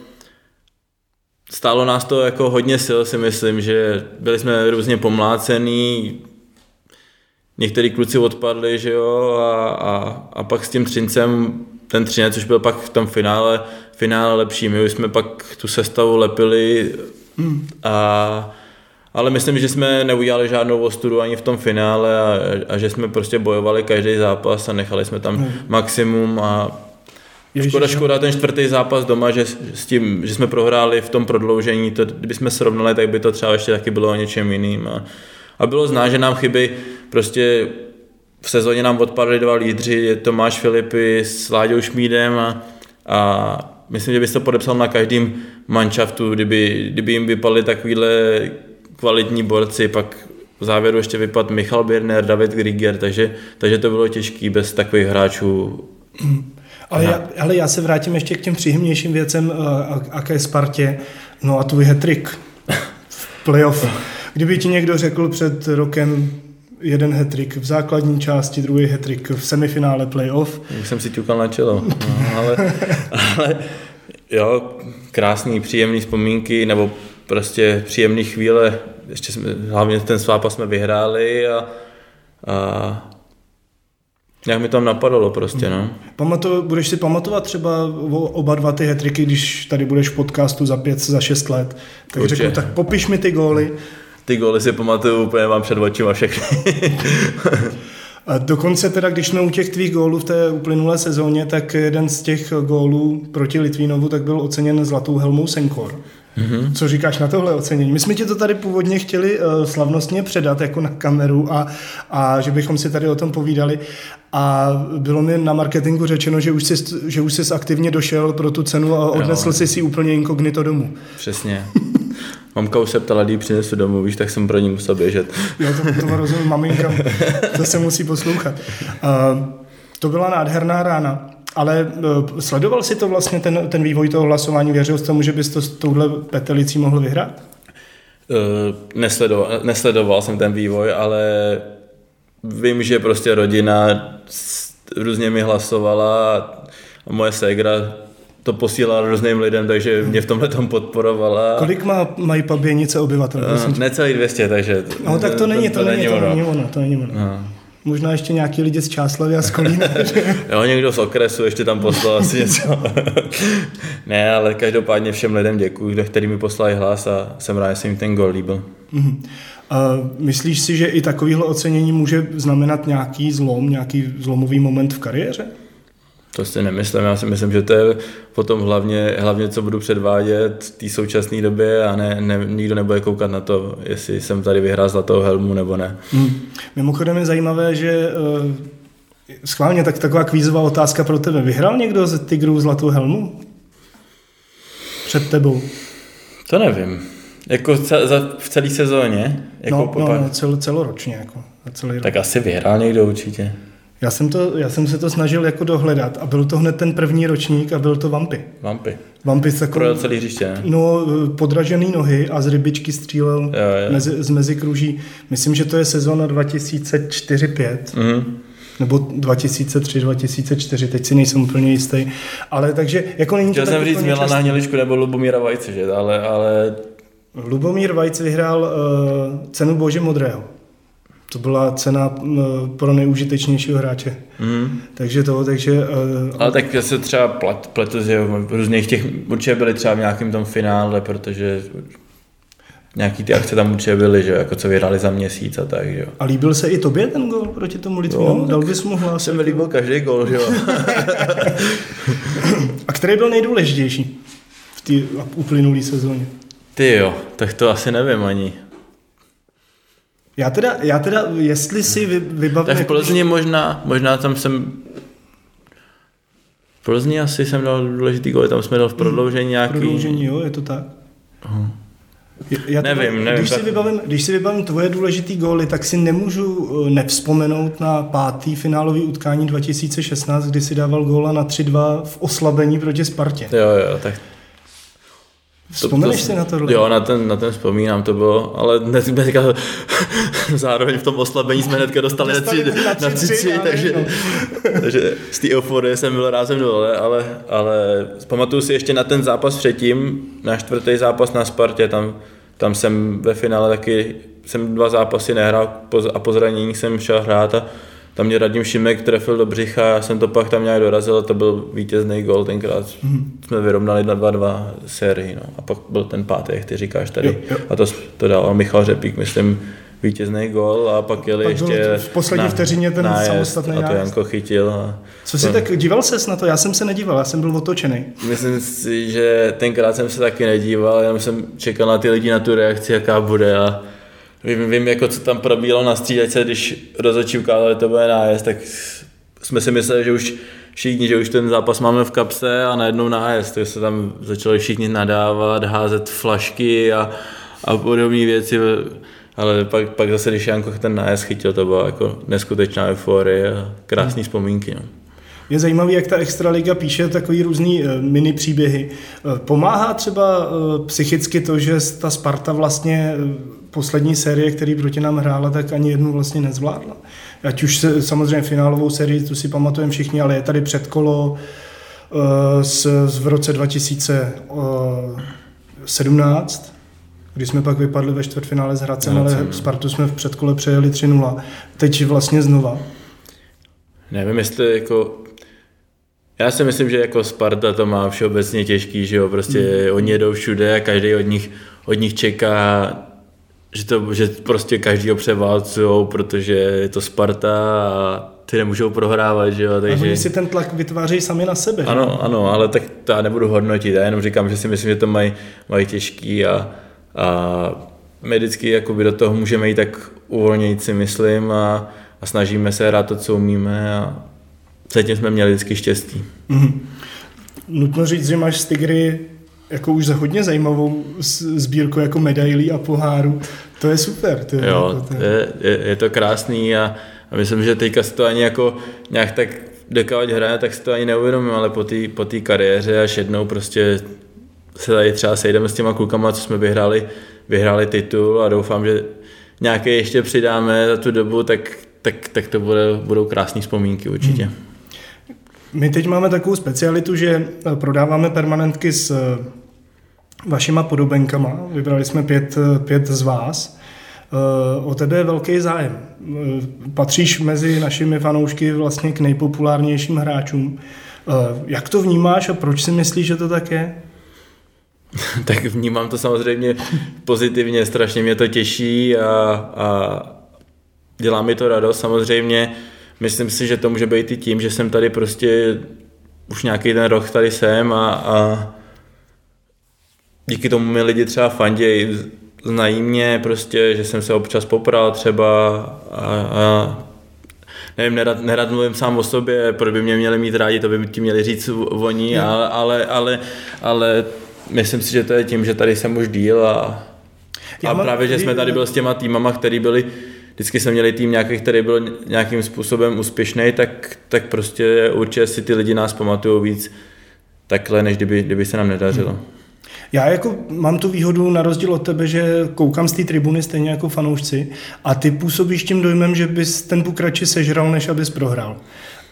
Stálo nás to jako hodně sil, si myslím, že byli jsme různě pomlácený, některý kluci odpadli, že jo, a, a, a pak s tím Třincem, ten Třinec už byl pak v tom finále, finále lepší, my už jsme pak tu sestavu lepili a ale myslím, že jsme neudělali žádnou ostudu ani v tom finále a, a že jsme prostě bojovali každý zápas a nechali jsme tam maximum a Ježiš, škoda, škoda ten čtvrtý zápas doma, že s tím, že jsme prohráli v tom prodloužení, to, kdyby jsme srovnali, tak by to třeba ještě taky bylo o něčem jiným. A, a bylo znát, že nám chybí prostě v sezóně nám odpadli dva lídři, je Tomáš Filipy s Láďou Šmídem a, a myslím, že bys to podepsal na každým manšaftu, kdyby, kdyby jim vypadli takovýhle kvalitní borci, pak v závěru ještě vypad Michal Birner, David Grieger, takže, takže to bylo těžké bez takových hráčů. (clears throat) Ale já, ale já se vrátím ještě k těm příjemnějším věcem eh, a, a ke Spartě. No a tvůj hetrik v playoff. Kdyby ti někdo řekl před rokem jeden hetrik v základní části, druhý hetrik v semifinále playoff, Už jsem si ťukal na čelo. No, ale, ale jo, krásný, příjemný vzpomínky, nebo prostě příjemné chvíle. Ještě jsme, hlavně ten zápas jsme vyhráli a, a jak mi tam napadalo prostě, no. Pamato, budeš si pamatovat třeba oba dva ty hetriky, když tady budeš v podcastu za pět, za šest let. Tak Určitě. řeknu, tak popiš mi ty góly. Ty góly si pamatuju úplně, mám před očima všechny. (laughs) A dokonce teda, když jsme u těch tvých gólů v té uplynulé sezóně, tak jeden z těch gólů proti Litvínovu tak byl oceněn zlatou helmou Senkor. Mm-hmm. Co říkáš na tohle ocenění? My jsme ti to tady původně chtěli uh, slavnostně předat jako na kameru a, a že bychom si tady o tom povídali. A bylo mi na marketingu řečeno, že už jsi, že už jsi aktivně došel pro tu cenu a odnesl jo. jsi si úplně inkognito domů. Přesně. Mamka už se ptala, kdy přinesu domů, víš, tak jsem pro ní musel běžet. Jo, to, to rozumím, maminka, to se musí poslouchat. Uh, to byla nádherná rána. Ale uh, sledoval si to vlastně, ten, ten vývoj toho hlasování? Věřil jsi tomu, že bys to s touhle petelicí mohl vyhrát? Uh, nesledoval, nesledoval jsem ten vývoj, ale vím, že prostě rodina různě mi hlasovala a moje ségra to posílala různým lidem, takže mě v tomhle tom podporovala. Kolik má, mají paběnice obyvatel? Uh, necelý 200, takže... No tak to není, to, to, to není, to není ono. To není ono. No. Možná ještě nějaký lidi z Čáslavy a z Kolína. (laughs) jo, někdo z okresu ještě tam poslal asi něco. (laughs) ne, ale každopádně všem lidem děkuji, kteří mi poslali hlas a jsem rád, že se jim ten gol líbil. Uh, myslíš si, že i takovýhle ocenění může znamenat nějaký zlom, nějaký zlomový moment v kariéře? To si nemyslím, já si myslím, že to je potom hlavně, hlavně co budu předvádět v té současné době a ne, ne, nikdo nebude koukat na to, jestli jsem tady vyhrál zlatou helmu nebo ne. Hmm. Mimochodem je zajímavé, že uh, schválně tak taková kvízová otázka pro tebe. Vyhrál někdo z Tigrů zlatou helmu? Před tebou? To nevím. Jako cel, za, v celé sezóně? Jako no, no, no cel, celoročně. Jako, celý rok. Tak asi vyhrál někdo určitě. Já jsem, to, já jsem se to snažil jako dohledat a byl to hned ten první ročník a byl to Vampy. Vampy. Vampy s takovou, celý hřiště, ne? No, podražený nohy a z rybičky střílel jo, jo. Mezi, z mezikruží. Myslím, že to je sezóna 2004-5. Mm. Nebo 2003-2004, teď si nejsem úplně jistý. Ale takže, jako není Chtěl to jsem říct Milana Hněličku nebo Lubomíra Vajce, že? Ale, ale... Lubomír Vajc vyhrál uh, cenu Bože Modrého. To byla cena pro nejúžitečnějšího hráče. Mm. Takže to, takže... Uh, Ale tak se třeba pletu, že v různých těch, určitě byli třeba v nějakém tom finále, protože nějaký ty akce tam určitě byly, že jako co vyhráli za měsíc a tak, jo. A líbil se i tobě ten gol proti tomu Litvinu? Dal bys mu hlas? Se mi líbil každý gol, jo. (laughs) a který byl nejdůležitější v té uplynulé sezóně? Ty jo, tak to asi nevím ani. Já teda, já teda jestli si vy, vybavím... Tak v jako- Plzni možná, možná tam jsem... V Plzni asi jsem dal důležitý gol, tam jsme dal v prodloužení nějaký... Prodloužení, jo, je to tak. Uh-huh. Já teda, nevím, nevím. Když, tak... si vybavím, když si vybavím tvoje důležitý góly, tak si nemůžu eh, nevzpomenout na pátý finálový utkání 2016, kdy si dával góla na 3-2 v oslabení proti Spartě. Jo, jo, tak Vzpomeneš si na tohle? Jo, na ten, na ten vzpomínám, to bylo, ale dnes, (laughs) dneska zároveň v tom oslabení jsme hnedka dostali, dostali na 3, na 3, 3 takže, no. (laughs) takže z té euforie jsem byl rázem dole, ale, ale pamatuju si ještě na ten zápas předtím, na čtvrtý zápas na Spartě, tam, tam jsem ve finále taky, jsem dva zápasy nehrál a po zranění jsem šel hrát a tam mě Radim Šimek trefil do břicha, já jsem to pak tam nějak dorazil a to byl vítězný gol, tenkrát mm-hmm. jsme vyrovnali na 2-2 sérii, no. a pak byl ten pátý, jak ty říkáš tady, jo, jo. a to, to dal Michal Řepík, myslím, vítězný gol a pak jeli pak ještě v poslední na, vteřině ten nájezd, samostatný A to Janko chytil. A Co si to... tak díval ses na to? Já jsem se nedíval, já jsem byl otočený. Myslím si, že tenkrát jsem se taky nedíval, jenom jsem čekal na ty lidi, na tu reakci, jaká bude a vím, vím jako co tam probíhalo na střídačce, když rozhodčí ukázali, to bude nájezd, tak jsme si mysleli, že už všichni, že už ten zápas máme v kapse a najednou nájezd, takže se tam začali všichni nadávat, házet flašky a, a podobné věci, ale pak, pak zase, když Janko ten nájezd chytil, to byla jako neskutečná euforie a krásné hmm. vzpomínky. No. Je zajímavé, jak ta Extraliga píše takový různý eh, mini příběhy. Eh, pomáhá třeba eh, psychicky to, že ta Sparta vlastně poslední série, který proti nám hrála, tak ani jednu vlastně nezvládla. Ať už se, samozřejmě finálovou sérii, tu si pamatujeme všichni, ale je tady předkolo z, z v roce 2017, kdy jsme pak vypadli ve čtvrtfinále s Hradcem, ale Spartu jsme v předkole přejeli 3-0. Teď vlastně znova. Nevím, jestli jako já si myslím, že jako Sparta to má všeobecně těžký, že jo, prostě mm. oni jedou všude a každý od nich, od nich čeká že, to, že prostě každý ho převálcujou, protože je to Sparta a ty nemůžou prohrávat, že jo, Takže... takže... oni si ten tlak vytvářejí sami na sebe. že? Ano, ano, ale tak to já nebudu hodnotit, já jenom říkám, že si myslím, že to mají, mají těžký a, a my vždycky jakoby do toho můžeme jít tak uvolnějit si myslím a, a snažíme se hrát to, co umíme a zatím jsme měli vždycky štěstí. Mhm. Nutno říct, že máš z Tigry jako už za hodně zajímavou sbírku jako medailí a poháru. To je super. To je, Jo, jako, to je, je, to krásný a, a myslím, že teďka si to ani jako nějak tak dokávat hraje, tak si to ani neuvědomím, ale po té po té kariéře až jednou prostě se tady třeba sejdeme s těma klukama, co jsme vyhráli, vyhráli titul a doufám, že nějaké ještě přidáme za tu dobu, tak, tak, tak to bude, budou krásné vzpomínky určitě. Hmm. My teď máme takovou specialitu, že prodáváme permanentky s vašima podobenkama. Vybrali jsme pět, pět z vás. Eh, O tebe je velký zájem. Eh, Patříš mezi našimi fanoušky vlastně k nejpopulárnějším hráčům. Eh, Jak to vnímáš a proč si myslíš, že to tak je? (laughs) tak vnímám to samozřejmě pozitivně, strašně mě to těší a, a dělá mi to radost samozřejmě. Myslím si, že to může být i tím, že jsem tady prostě už nějaký ten rok tady jsem a, a díky tomu mi lidi třeba fandějí, znají mě prostě, že jsem se občas popral třeba a, a nevím, nerad, nerad mluvím sám o sobě, proč by mě měli mít rádi, to by ti měli říct oni, ale, ale, ale, ale myslím si, že to je tím, že tady jsem už díl a, Já a mám- právě, že jsme tady byli s těma týmama, který byli, vždycky jsme měli tým nějaký, který byl nějakým způsobem úspěšný, tak, tak prostě určitě si ty lidi nás pamatují víc takhle, než kdyby, kdyby se nám nedařilo. Já jako mám tu výhodu na rozdíl od tebe, že koukám z té tribuny stejně jako fanoušci a ty působíš tím dojmem, že bys ten puk radši sežral, než abys prohrál.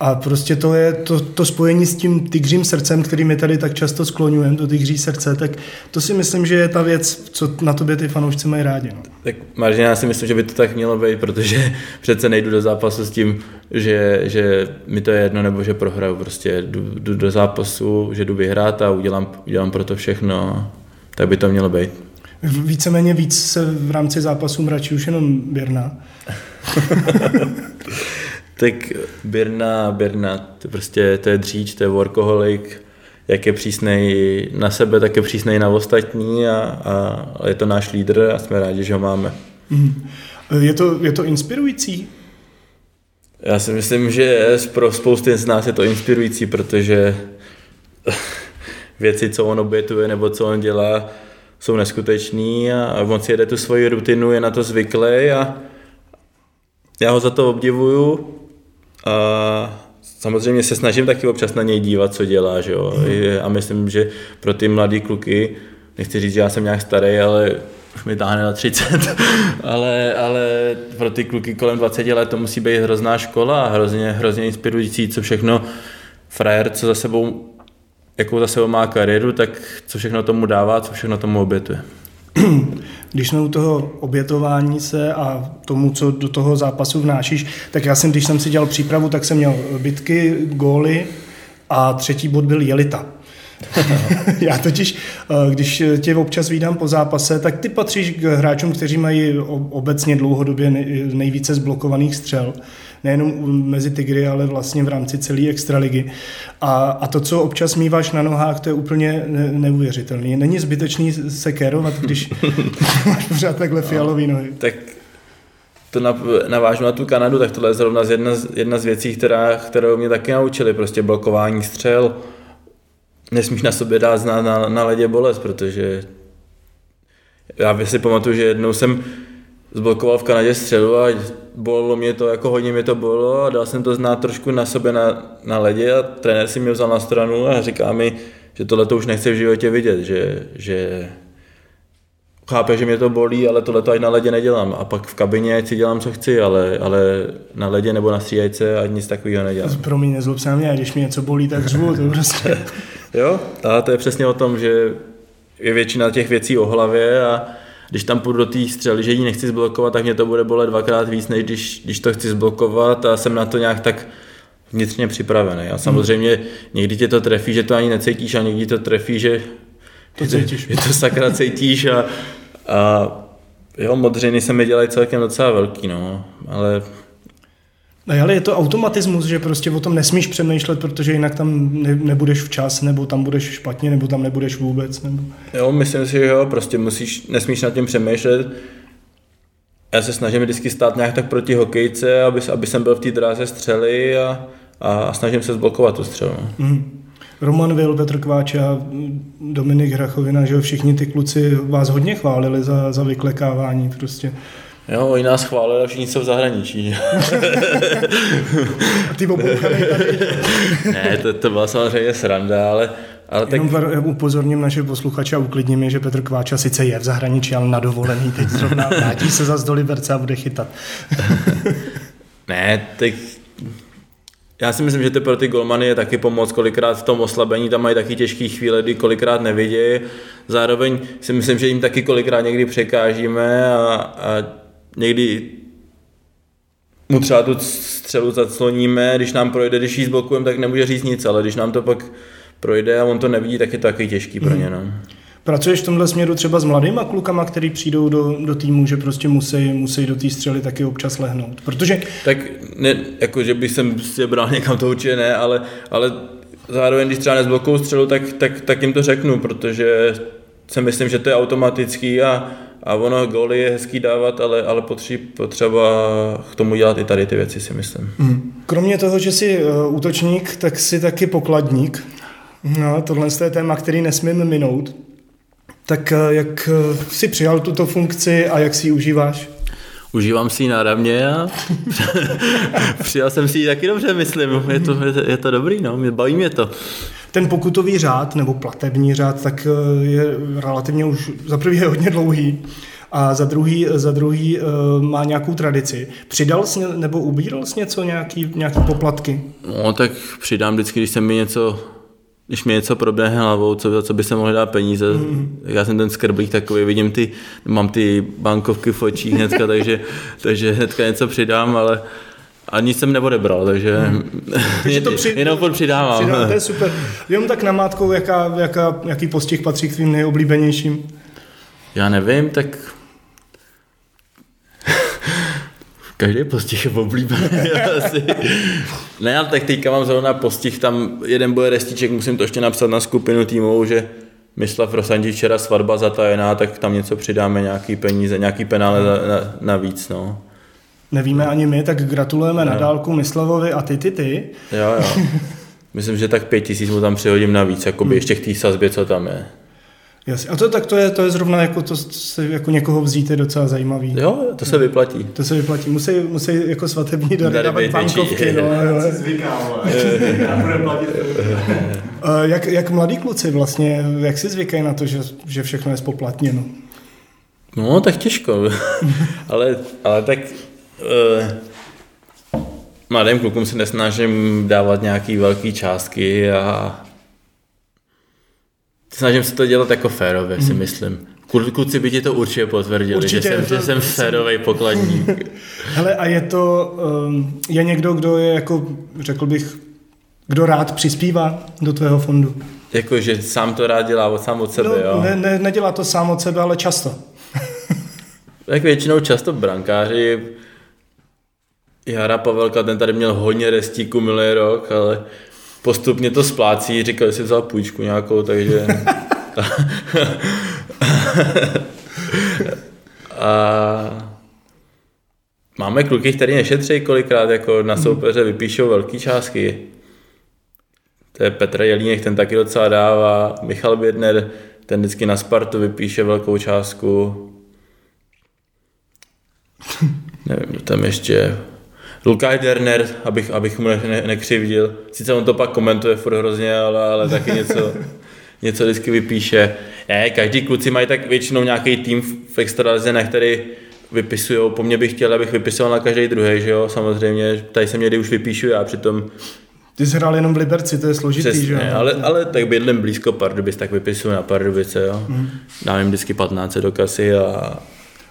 A prostě to je to, to spojení s tím tygřím srdcem, který my tady tak často skloňujeme, to tygří srdce, tak to si myslím, že je ta věc, co na tobě ty fanoušci mají rádi. No. Tak Martin, já si myslím, že by to tak mělo být, protože (laughs) přece nejdu do zápasu s tím, že, že mi to je jedno, nebo že prohraju. Prostě jdu, jdu do zápasu, že jdu vyhrát a udělám, udělám pro to všechno. Tak by to mělo být. Víceméně víc se v rámci zápasu mračí už jenom Birna. (laughs) Tak Birna, Birna, to prostě to je dříč, to je workoholik, jak je přísnej na sebe, tak je přísnej na ostatní a, a je to náš lídr a jsme rádi, že ho máme. Mhm. Je to, je to inspirující? Já si myslím, že pro spousty z nás je to inspirující, protože (laughs) věci, co on obětuje nebo co on dělá, jsou neskutečný a on si jede tu svoji rutinu, je na to zvyklý a já ho za to obdivuju a samozřejmě se snažím taky občas na něj dívat, co dělá, že jo? A myslím, že pro ty mladý kluky, nechci říct, že já jsem nějak starý, ale už mi táhne na 30, (laughs) ale, ale pro ty kluky kolem 20 let to musí být hrozná škola a hrozně, hrozně inspirující, co všechno frajer, co za sebou jakou za sebou má kariéru, tak co všechno tomu dává, co všechno tomu obětuje. (clears throat) Když jsme u toho obětování se a tomu, co do toho zápasu vnášíš, tak já jsem, když jsem si dělal přípravu, tak jsem měl bitky, góly a třetí bod byl jelita. (laughs) Já totiž, eh, když tě občas vídám po zápase, tak ty patříš k hráčům, kteří mají obecně dlouhodobě nej- nejvíce zblokovaných střel. Nejenom mezi Tigry, ale vlastně v rámci celé extraligy. A, a to, co občas míváš na nohách, to je úplně ne- neuvěřitelný. Není zbytečný se kérovat, když (laughs) máš pořád takhle fialový nohy. Tak to nav- navážu na tu Kanadu, tak tohle je zrovna jedna, z, jedna z věcí, která, kterou mě taky naučili, prostě blokování střel. Nesmíš na sobě dát na, na, na ledě bolest, protože já si pamatuju, že jednou jsem zblokoval v Kanadě střelu a bolelo mě to, jako hodně mě to bylo a dal jsem to znát trošku na sobě na, na ledě a trenér si mě vzal na stranu a říká mi, že tohle to už nechce v životě vidět, že, že chápe, že mě to bolí, ale tohle to ať na ledě nedělám. A pak v kabině ať si dělám, co chci, ale, ale na ledě nebo na stříjajce ať nic takového nedělám. Promiň, nezlob se na mě, a když mě něco bolí, tak řvu, to prostě... (laughs) Jo, a to je přesně o tom, že je většina těch věcí o hlavě a když tam půjdu do té střely, že ji nechci zblokovat, tak mě to bude bolet dvakrát víc, než když, když to chci zblokovat a jsem na to nějak tak vnitřně připravený. A samozřejmě někdy tě to trefí, že to ani necítíš a někdy to trefí, že To cítíš. že to sakra cítíš a, a jo, modřiny se mi dělají celkem docela velký, no, ale No, ale je to automatismus, že prostě o tom nesmíš přemýšlet, protože jinak tam ne, nebudeš včas, nebo tam budeš špatně, nebo tam nebudeš vůbec. Nebo... Jo, myslím si, že jo, prostě musíš, nesmíš nad tím přemýšlet. Já se snažím vždycky stát nějak tak proti hokejce, aby, aby jsem byl v té dráze střely a, a, snažím se zblokovat tu střelu. Mm. Roman Vil, Petr Kváč a Dominik Hrachovina, že jo, všichni ty kluci vás hodně chválili za, za vyklekávání prostě. Jo, oni nás chválili a všichni jsou v zahraničí. a (laughs) ty obouchanej tady. (laughs) ne, to, to byla samozřejmě sranda, ale, ale tak... Jenom upozorním naše posluchače a uklidním je, že Petr Kváča sice je v zahraničí, ale na dovolený teď zrovna (laughs) vrátí se zase do Liberce a bude chytat. ne, tak já si myslím, že to pro ty golmany je taky pomoc, kolikrát v tom oslabení tam mají taky těžké chvíle, kdy kolikrát nevidějí. Zároveň si myslím, že jim taky kolikrát někdy překážíme a, a někdy mu třeba tu střelu zacloníme, když nám projde, když ji zblokujeme, tak nemůže říct nic, ale když nám to pak projde a on to nevidí, tak je to taky těžký pro ně. No. Pracuješ v tomhle směru třeba s mladýma klukama, který přijdou do, do týmu, že prostě musí, musí do té střely taky občas lehnout? Protože... Tak ne, jako, že bych sem si bral někam to určitě ne, ale, ale zároveň, když třeba nezblokují střelu, tak, tak, tak jim to řeknu, protože si myslím, že to je automatický a, a ono góly je hezký dávat, ale, ale potřeba k tomu dělat i tady ty věci, si myslím. Mm. Kromě toho, že jsi uh, útočník, tak jsi taky pokladník. No, tohle je téma, který nesmím minout. Tak uh, jak uh, jsi přijal tuto funkci a jak si ji užíváš? Užívám si ji náravně a (laughs) přijal jsem si ji taky dobře, myslím. Je to, je to, je to dobrý, no, baví mě to. Ten pokutový řád nebo platební řád tak eh, je relativně už za prvý je hodně dlouhý a za druhý, za druhý uh, má nějakou tradici. Přidal jsi nebo ubíral jsi něco, nějaký, nějaký poplatky? No tak přidám vždycky, když se mi něco když mi něco proběhne hlavou, co, co by se mohli dát peníze. Mm. Já jsem ten skrblík takový, vidím ty, mám ty bankovky v očích hnedka, (laughs) takže, takže hnedka něco přidám, ale a nic jsem neodebral, takže, hmm. (laughs) to při... jenom pod přidávám. To je super. Jenom tak namátkou, jaká, jaká, jaký postih patří k tvým nejoblíbenějším? Já nevím, tak (laughs) Každý postih je oblíbený (laughs) asi. Ne, ale tak teďka mám zrovna postih, tam jeden bude restiček, musím to ještě napsat na skupinu týmovou, že Myslav Rosanti včera svatba zatajená, tak tam něco přidáme, nějaký peníze, nějaký penále na, na, navíc, no. Nevíme ani my, tak gratulujeme no. na dálku Myslavovi a ty, ty, ty. Jo, jo. (laughs) Myslím, že tak pět tisíc mu tam přihodím navíc, jako by hmm. ještě k té sazbě, co tam je. Jasně. A to, tak to je, to je zrovna jako to se jako někoho vzít je docela zajímavý. Jo, to se vyplatí. To se vyplatí. Musí, musí jako svatební dary dávat bankovky. No, (laughs) (laughs) jak, jak mladí kluci vlastně, jak si zvykají na to, že, že všechno je spoplatněno? No, tak těžko. ale, ale tak uh, mladým klukům se nesnažím dávat nějaký velké částky a snažím se to dělat jako férově, mm. si mhm. myslím. Kluci by ti to určitě potvrdili, určitě že jsem, to, že jsem férový pokladník. (laughs) Hele, a je to, um, je někdo, kdo je jako, řekl bych, kdo rád přispívá do tvého fondu? Jako, že sám to rád dělá od sám od sebe, no, jo? Ne, ne, nedělá to sám od sebe, ale často. tak většinou často brankáři, Jara Pavelka, ten tady měl hodně restíku minulý rok, ale postupně to splácí, říkal, že si vzal půjčku nějakou, takže... (laughs) a máme kluky, který nešetří kolikrát, jako na soupeře vypíšou velké částky. To je Petr Jelínek, ten taky docela dává. Michal Bědner, ten vždycky na Spartu vypíše velkou částku. Nevím, tam ještě Lukáš Derner, abych, abych mu ne, nekřivdil. Sice on to pak komentuje furt hrozně, ale, ale taky něco, (laughs) něco vždycky vypíše. Ne, každý kluci mají tak většinou nějaký tým v extralize, na který vypisují. Po mně bych chtěl, abych vypisoval na každý druhý, že jo, samozřejmě. Tady se někdy už vypíšu já, přitom ty jsi hrál jenom v Liberci, to je složitý, Přesně, že jo? Ale, ale tak bydlím blízko Pardubic, tak vypisuju na Pardubice, jo. Mm. Dám jim vždycky 15 do kasy a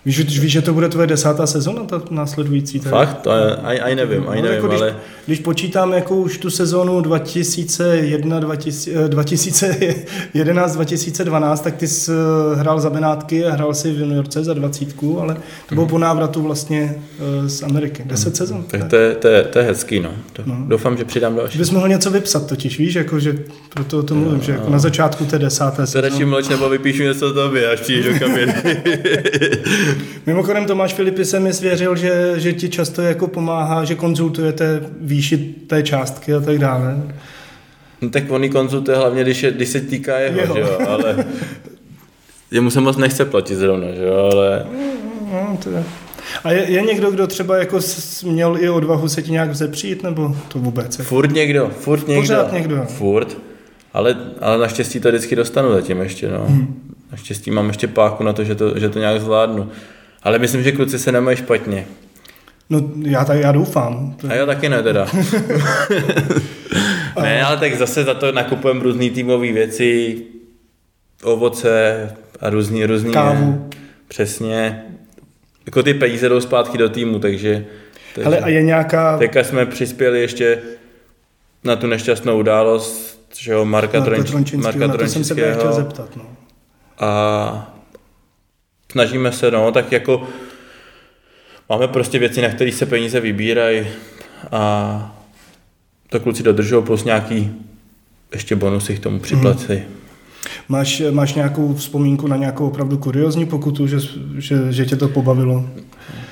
Víš, víš, že to bude tvoje desátá sezona, ta následující? Tady? Fakt? Je, ani, ani nevím, ani No, nevím, jako když, ale když počítám jako už tu sezónu 2001, 2011, 2012, tak ty jsi eh, hrál za Benátky a hrál si v juniorce za dvacítku, ale to bylo po návratu vlastně eh, z Ameriky. Deset sezon. tak to je, to je, to je hezký, no. To, Doufám, že přidám další. Bys mohl něco vypsat totiž, víš, jako, že proto o tom mluvím, že jako na začátku té desáté To radši sezóny. mlč nebo vypíšu něco tobě, až přijdeš do kabiny. (laughs) Mimochodem Tomáš Filipy se mi svěřil, že, že ti často jako pomáhá, že konzultujete výši té částky a tak dále. No tak on ji konzultuje hlavně, když, je, když se týká jeho, Jeho. že jo, ale jemu se moc nechce platit zrovna, že jo, ale No, to je. A je, je někdo, kdo třeba jako měl i odvahu se ti nějak vzepřít, nebo to vůbec? Jako? furt někdo, furt někdo. Pořád někdo. Furt, ale, ale naštěstí to vždycky dostanu zatím ještě, no. Hmm. Naštěstí mám ještě páku na to, že to, že to nějak zvládnu. Ale myslím, že kluci se nemají špatně. No já, tak, já doufám. A já taky ne teda. (laughs) ne, ale tak zase za to nakupujeme různé týmové věci, ovoce a různý, různý Kávu. Přesně. Jako ty peníze jdou zpátky do týmu, takže... takže Ale a je nějaká... Teďka jsme přispěli ještě na tu nešťastnou událost, že jo, Marka, Marka Tronč, Trončinského, Marka na to jsem se chtěl Trončinského. zeptat. No. A snažíme se, no, tak jako máme prostě věci, na které se peníze vybírají a to kluci dodržují plus nějaký ještě bonusy k tomu připlatí. Máš, máš nějakou vzpomínku na nějakou opravdu kuriozní pokutu, že, že, že tě to pobavilo?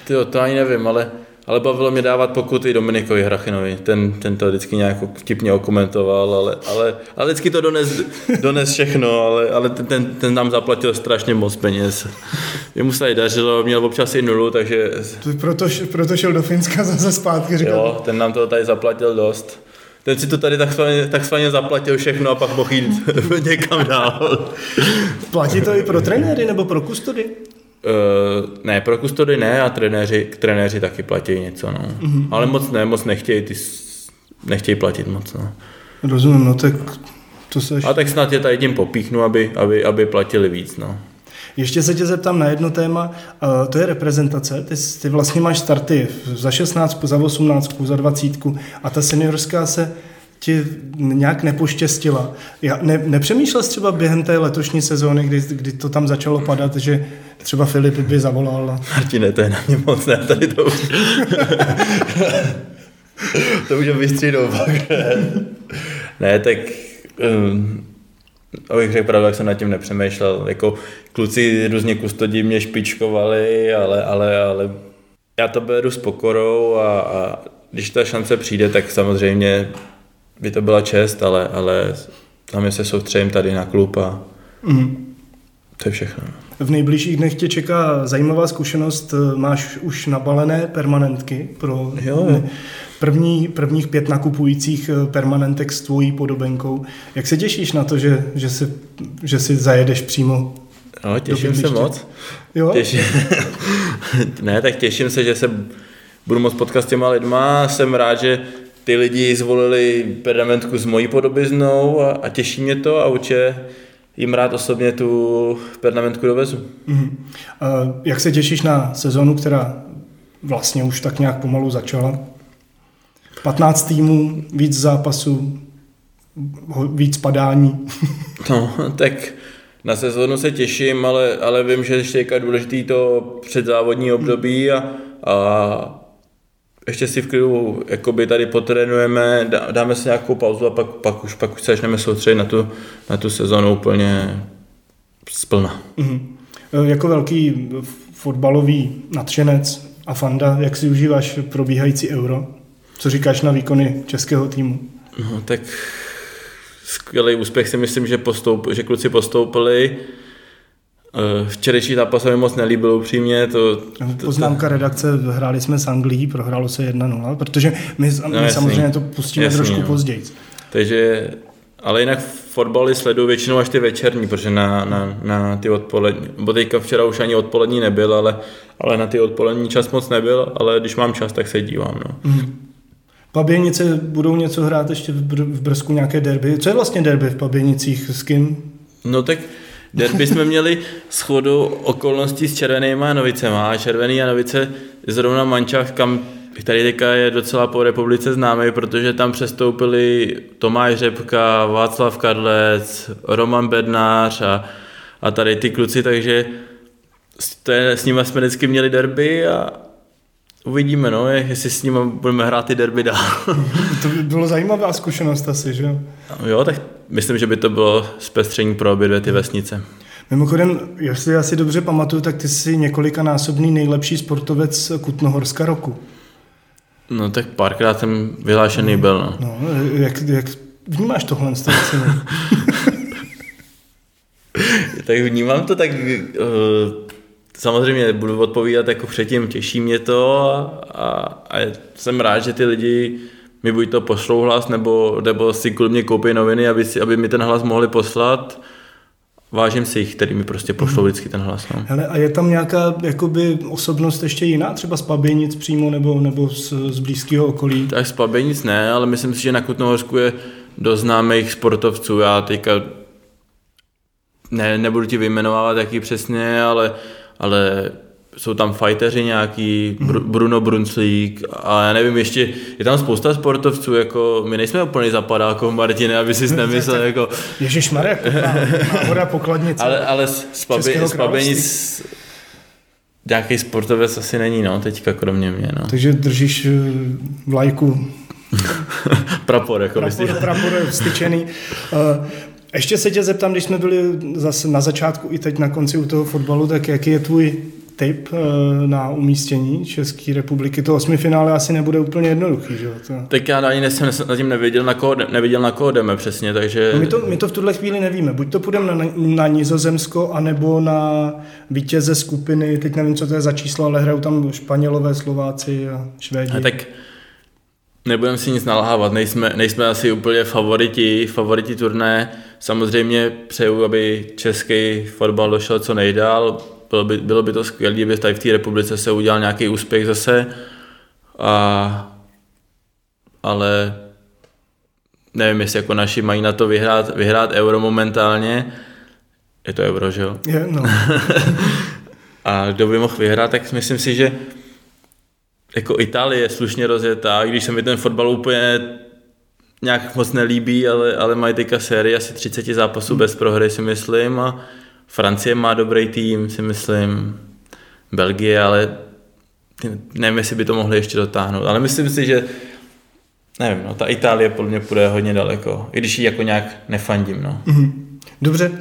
Ty to ani nevím, ale, ale bavilo mě dávat pokuty Dominikovi Hrachinovi. Ten, ten to vždycky nějak vtipně okomentoval, ale, ale, ale vždycky to dones, dones všechno, ale, ale ten, ten, ten, nám zaplatil strašně moc peněz. Jemu se dařilo, měl občas i nulu, takže To proto, proto šel do Finska (laughs) zase zpátky, říkal, jo, ten nám to tady zaplatil dost. Ten si to tady tak svaně, tak svaně zaplatil všechno a pak mohl jít (laughs) někam dál. platí to i pro trenéry nebo pro kustody? Uh, ne, pro kustody ne a trenéři, trenéři taky platí něco, no. Mm-hmm. Ale moc ne, moc nechtějí, ty nechtějí platit moc, no. Rozumím, no tak to seš... A tak snad je tady tím popíchnu, aby, aby, aby platili víc, no. Ještě se tě zeptám na jedno téma, uh, to je reprezentace. Ty, ty vlastně máš starty za 16, za 18, za 20 a ta seniorská se ti nějak nepoštěstila. Já ne, nepřemýšlel jsi třeba během té letošní sezóny, kdy, kdy to tam začalo padat, že třeba Filip by zavolal Martine, to je na mě moc, ne, tady to už... to už je vystřídou, pak, ne. ne, tak... Um, abych řekl pravdu, jak jsem nad tím nepřemýšlel. Jako kluci různě kustodí mě špičkovali, ale, ale, ale já to beru s pokorou a, a když ta šance přijde, tak samozřejmě by to byla čest, ale, ale tam se soustředím tady na klub a mm. to je všechno. v nejbližších dnech tě čeká zajímavá zkušenost. Máš už nabalené permanentky pro Jo. první, prvních pět nakupujících eh, permanentek s tvojí podobenkou. Jak se těšíš na to, že, že, si, že si zajedeš přímo? No, těším se moc. Jo? Těším. (laughs) ne, tak těším se, že se budu moc potkat s těma lidma. Jsem rád, že ty lidi zvolili pergamentku s mojí podobiznou a, a těší mě to a určitě jim rád osobně tu pergamentku dovezu. Mhm. A Jak se těšíš na sezonu, která vlastně už tak nějak pomalu začala? 15 týmů, víc zápasů, víc padání. (laughs) No, tak na sezónu se těším, ale, ale vím, že ještě je důležitý to předzávodní období a, a ještě si v klidu jakoby tady potrénujeme, dá, dáme si nějakou pauzu a pak, pak, už, pak už se začneme soustředit na tu, na tu sezonu úplně splna. Mhm. E, Jako velký fotbalový nadšenec a fanda, jak si užíváš probíhající euro? Co říkáš na výkony českého týmu? No, tak skvělý úspěch si myslím, že, postoup, že kluci postoupili. Eh, Včerejší zápas se mi moc nelíbil upřímně, to, to, Poznámka redakce, hráli jsme s Anglií, prohrálo se 1-0, protože my, my jasný. samozřejmě to pustíme Jasný, trošku no. později. Takže, ale jinak fotbaly sleduju většinou až ty večerní, protože na, na, na ty odpolední, bo teďka včera už ani odpolední nebyl, ale, ale na ty odpolední čas moc nebyl, ale když mám čas, tak se dívám. No. Paběnice budou něco hrát ještě v, Br- v Brzku nějaké derby. Co je vlastně derby v Paběnicích? S kým? no tak Derby jsme měli schodu okolností s Červenýma Janovicema a Červený Janovice je zrovna mančach, kam který teďka je docela po republice známý, protože tam přestoupili Tomáš Řepka, Václav Karlec, Roman Bednář a, a tady ty kluci, takže to je, s nimi jsme vždycky měli derby a uvidíme, no, jestli s nimi budeme hrát ty derby dál. (laughs) to by bylo zajímavá zkušenost asi, že jo? Jo, tak myslím, že by to bylo zpestření pro obě dvě ty vesnice. Mimochodem, jestli já si dobře pamatuju, tak ty jsi několikanásobný nejlepší sportovec Kutnohorska roku. No tak párkrát jsem vyhlášený byl, no. no jak, jak vnímáš tohle z (laughs) Tak vnímám to tak, uh, samozřejmě budu odpovídat jako předtím, těší mě to a, a, jsem rád, že ty lidi mi buď to pošlou hlas, nebo, nebo si kvůli mě koupí noviny, aby, si, aby mi ten hlas mohli poslat vážím si jich, který mi prostě pošlou vždycky ten hlas. No. Hele, a je tam nějaká jakoby, osobnost ještě jiná, třeba z Paběnic přímo nebo, nebo z, z blízkého okolí? Tak z Paběnic ne, ale myslím si, že na Kutnohorsku je dost známých sportovců. Já teďka ne, nebudu ti vyjmenovávat, jaký přesně, ale, ale jsou tam fighteři nějaký, Br- Bruno Brunclík a já nevím, ještě je tam spousta sportovců, jako my nejsme úplně zapadákov, Martine, aby si nemyslel, (laughs) jako... Ježíš Marek, náhoda pokladnice. Ale, ale z, Pabenic nějaký sportovec asi není, no, teďka kromě mě, no. Takže držíš eh, vlajku. (laughs) prapor, jako prapor, prapor styčený. Ještě se tě zeptám, když jsme byli zase na začátku i teď na konci u toho fotbalu, tak jaký je tvůj tip eh, na umístění České republiky. To osmifinále asi nebude úplně jednoduchý, že jo? To... Tak já ani jsem na tím nevěděl, na koho, nevěděl, na koho jdeme přesně, takže... No my, to, my to v tuhle chvíli nevíme. Buď to půjdeme na, na Nizozemsko, anebo na vítěze skupiny, teď nevím, co to je za číslo, ale hrajou tam Španělové, Slováci a Švédi. A tak nebudeme si nic nalhávat, nejsme, nejsme asi úplně favoriti, favoriti turné. Samozřejmě přeju, aby český fotbal došel co nejdál, bylo by, bylo by to skvělé, kdyby tady v té republice se udělal nějaký úspěch zase, a, ale nevím, jestli jako naši mají na to vyhrát, vyhrát euro momentálně, je to euro, že jo? Je, no. (laughs) a kdo by mohl vyhrát, tak myslím si, že jako Itálie je slušně rozjetá, když se mi ten fotbal úplně nějak moc nelíbí, ale, ale mají teďka sérii asi 30 zápasů hmm. bez prohry, si myslím, a Francie má dobrý tým, si myslím, Belgie, ale nevím, jestli by to mohli ještě dotáhnout, ale myslím si, že nevím, no, ta Itálie podle mě půjde hodně daleko, i když ji jako nějak nefandím, no. Mm-hmm. Dobře,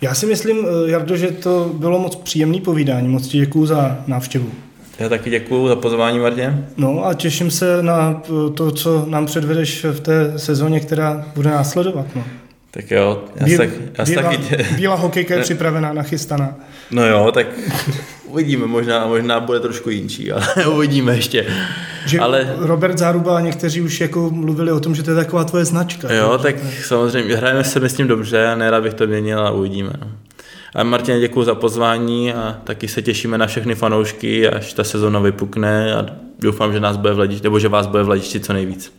já si myslím, eh, Jardo, že to bylo moc příjemný povídání, moc ti děkuju za návštěvu. Já taky děkuji za pozvání, Martě. No a těším se na to, co nám předvedeš v té sezóně, která bude následovat. No. Tak jo, já Bíl, tak, já bílá, taky tě... bílá hokejka je připravená, nachystaná. No jo, tak uvidíme, možná, možná bude trošku jinčí, ale (laughs) uvidíme ještě. Že ale... Robert Záruba a někteří už jako mluvili o tom, že to je taková tvoje značka. Jo, tak, tak samozřejmě, hrajeme se s tím dobře a nerad bych to měnil a uvidíme. No. A Martin, děkuji za pozvání a taky se těšíme na všechny fanoušky, až ta sezona vypukne a doufám, že nás bude vladit, nebo že vás bude vladit co nejvíc.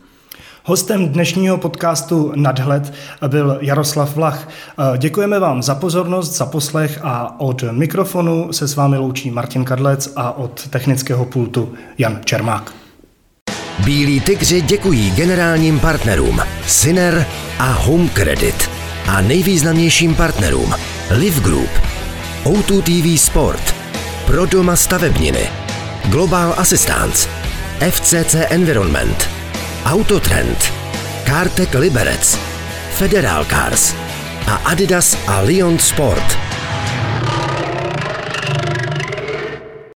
Hostem dnešního podcastu Nadhled byl Jaroslav Vlach. Děkujeme vám za pozornost, za poslech a od mikrofonu se s vámi loučí Martin Kadlec a od technického pultu Jan Čermák. Bílí tygři děkují generálním partnerům Syner a Home Credit a nejvýznamnějším partnerům Live Group, O2 TV Sport, Pro doma stavebniny, Global Assistance, FCC Environment, Autotrend, Cartec Liberec, Federal Cars. A Adidas a Lyon Sport –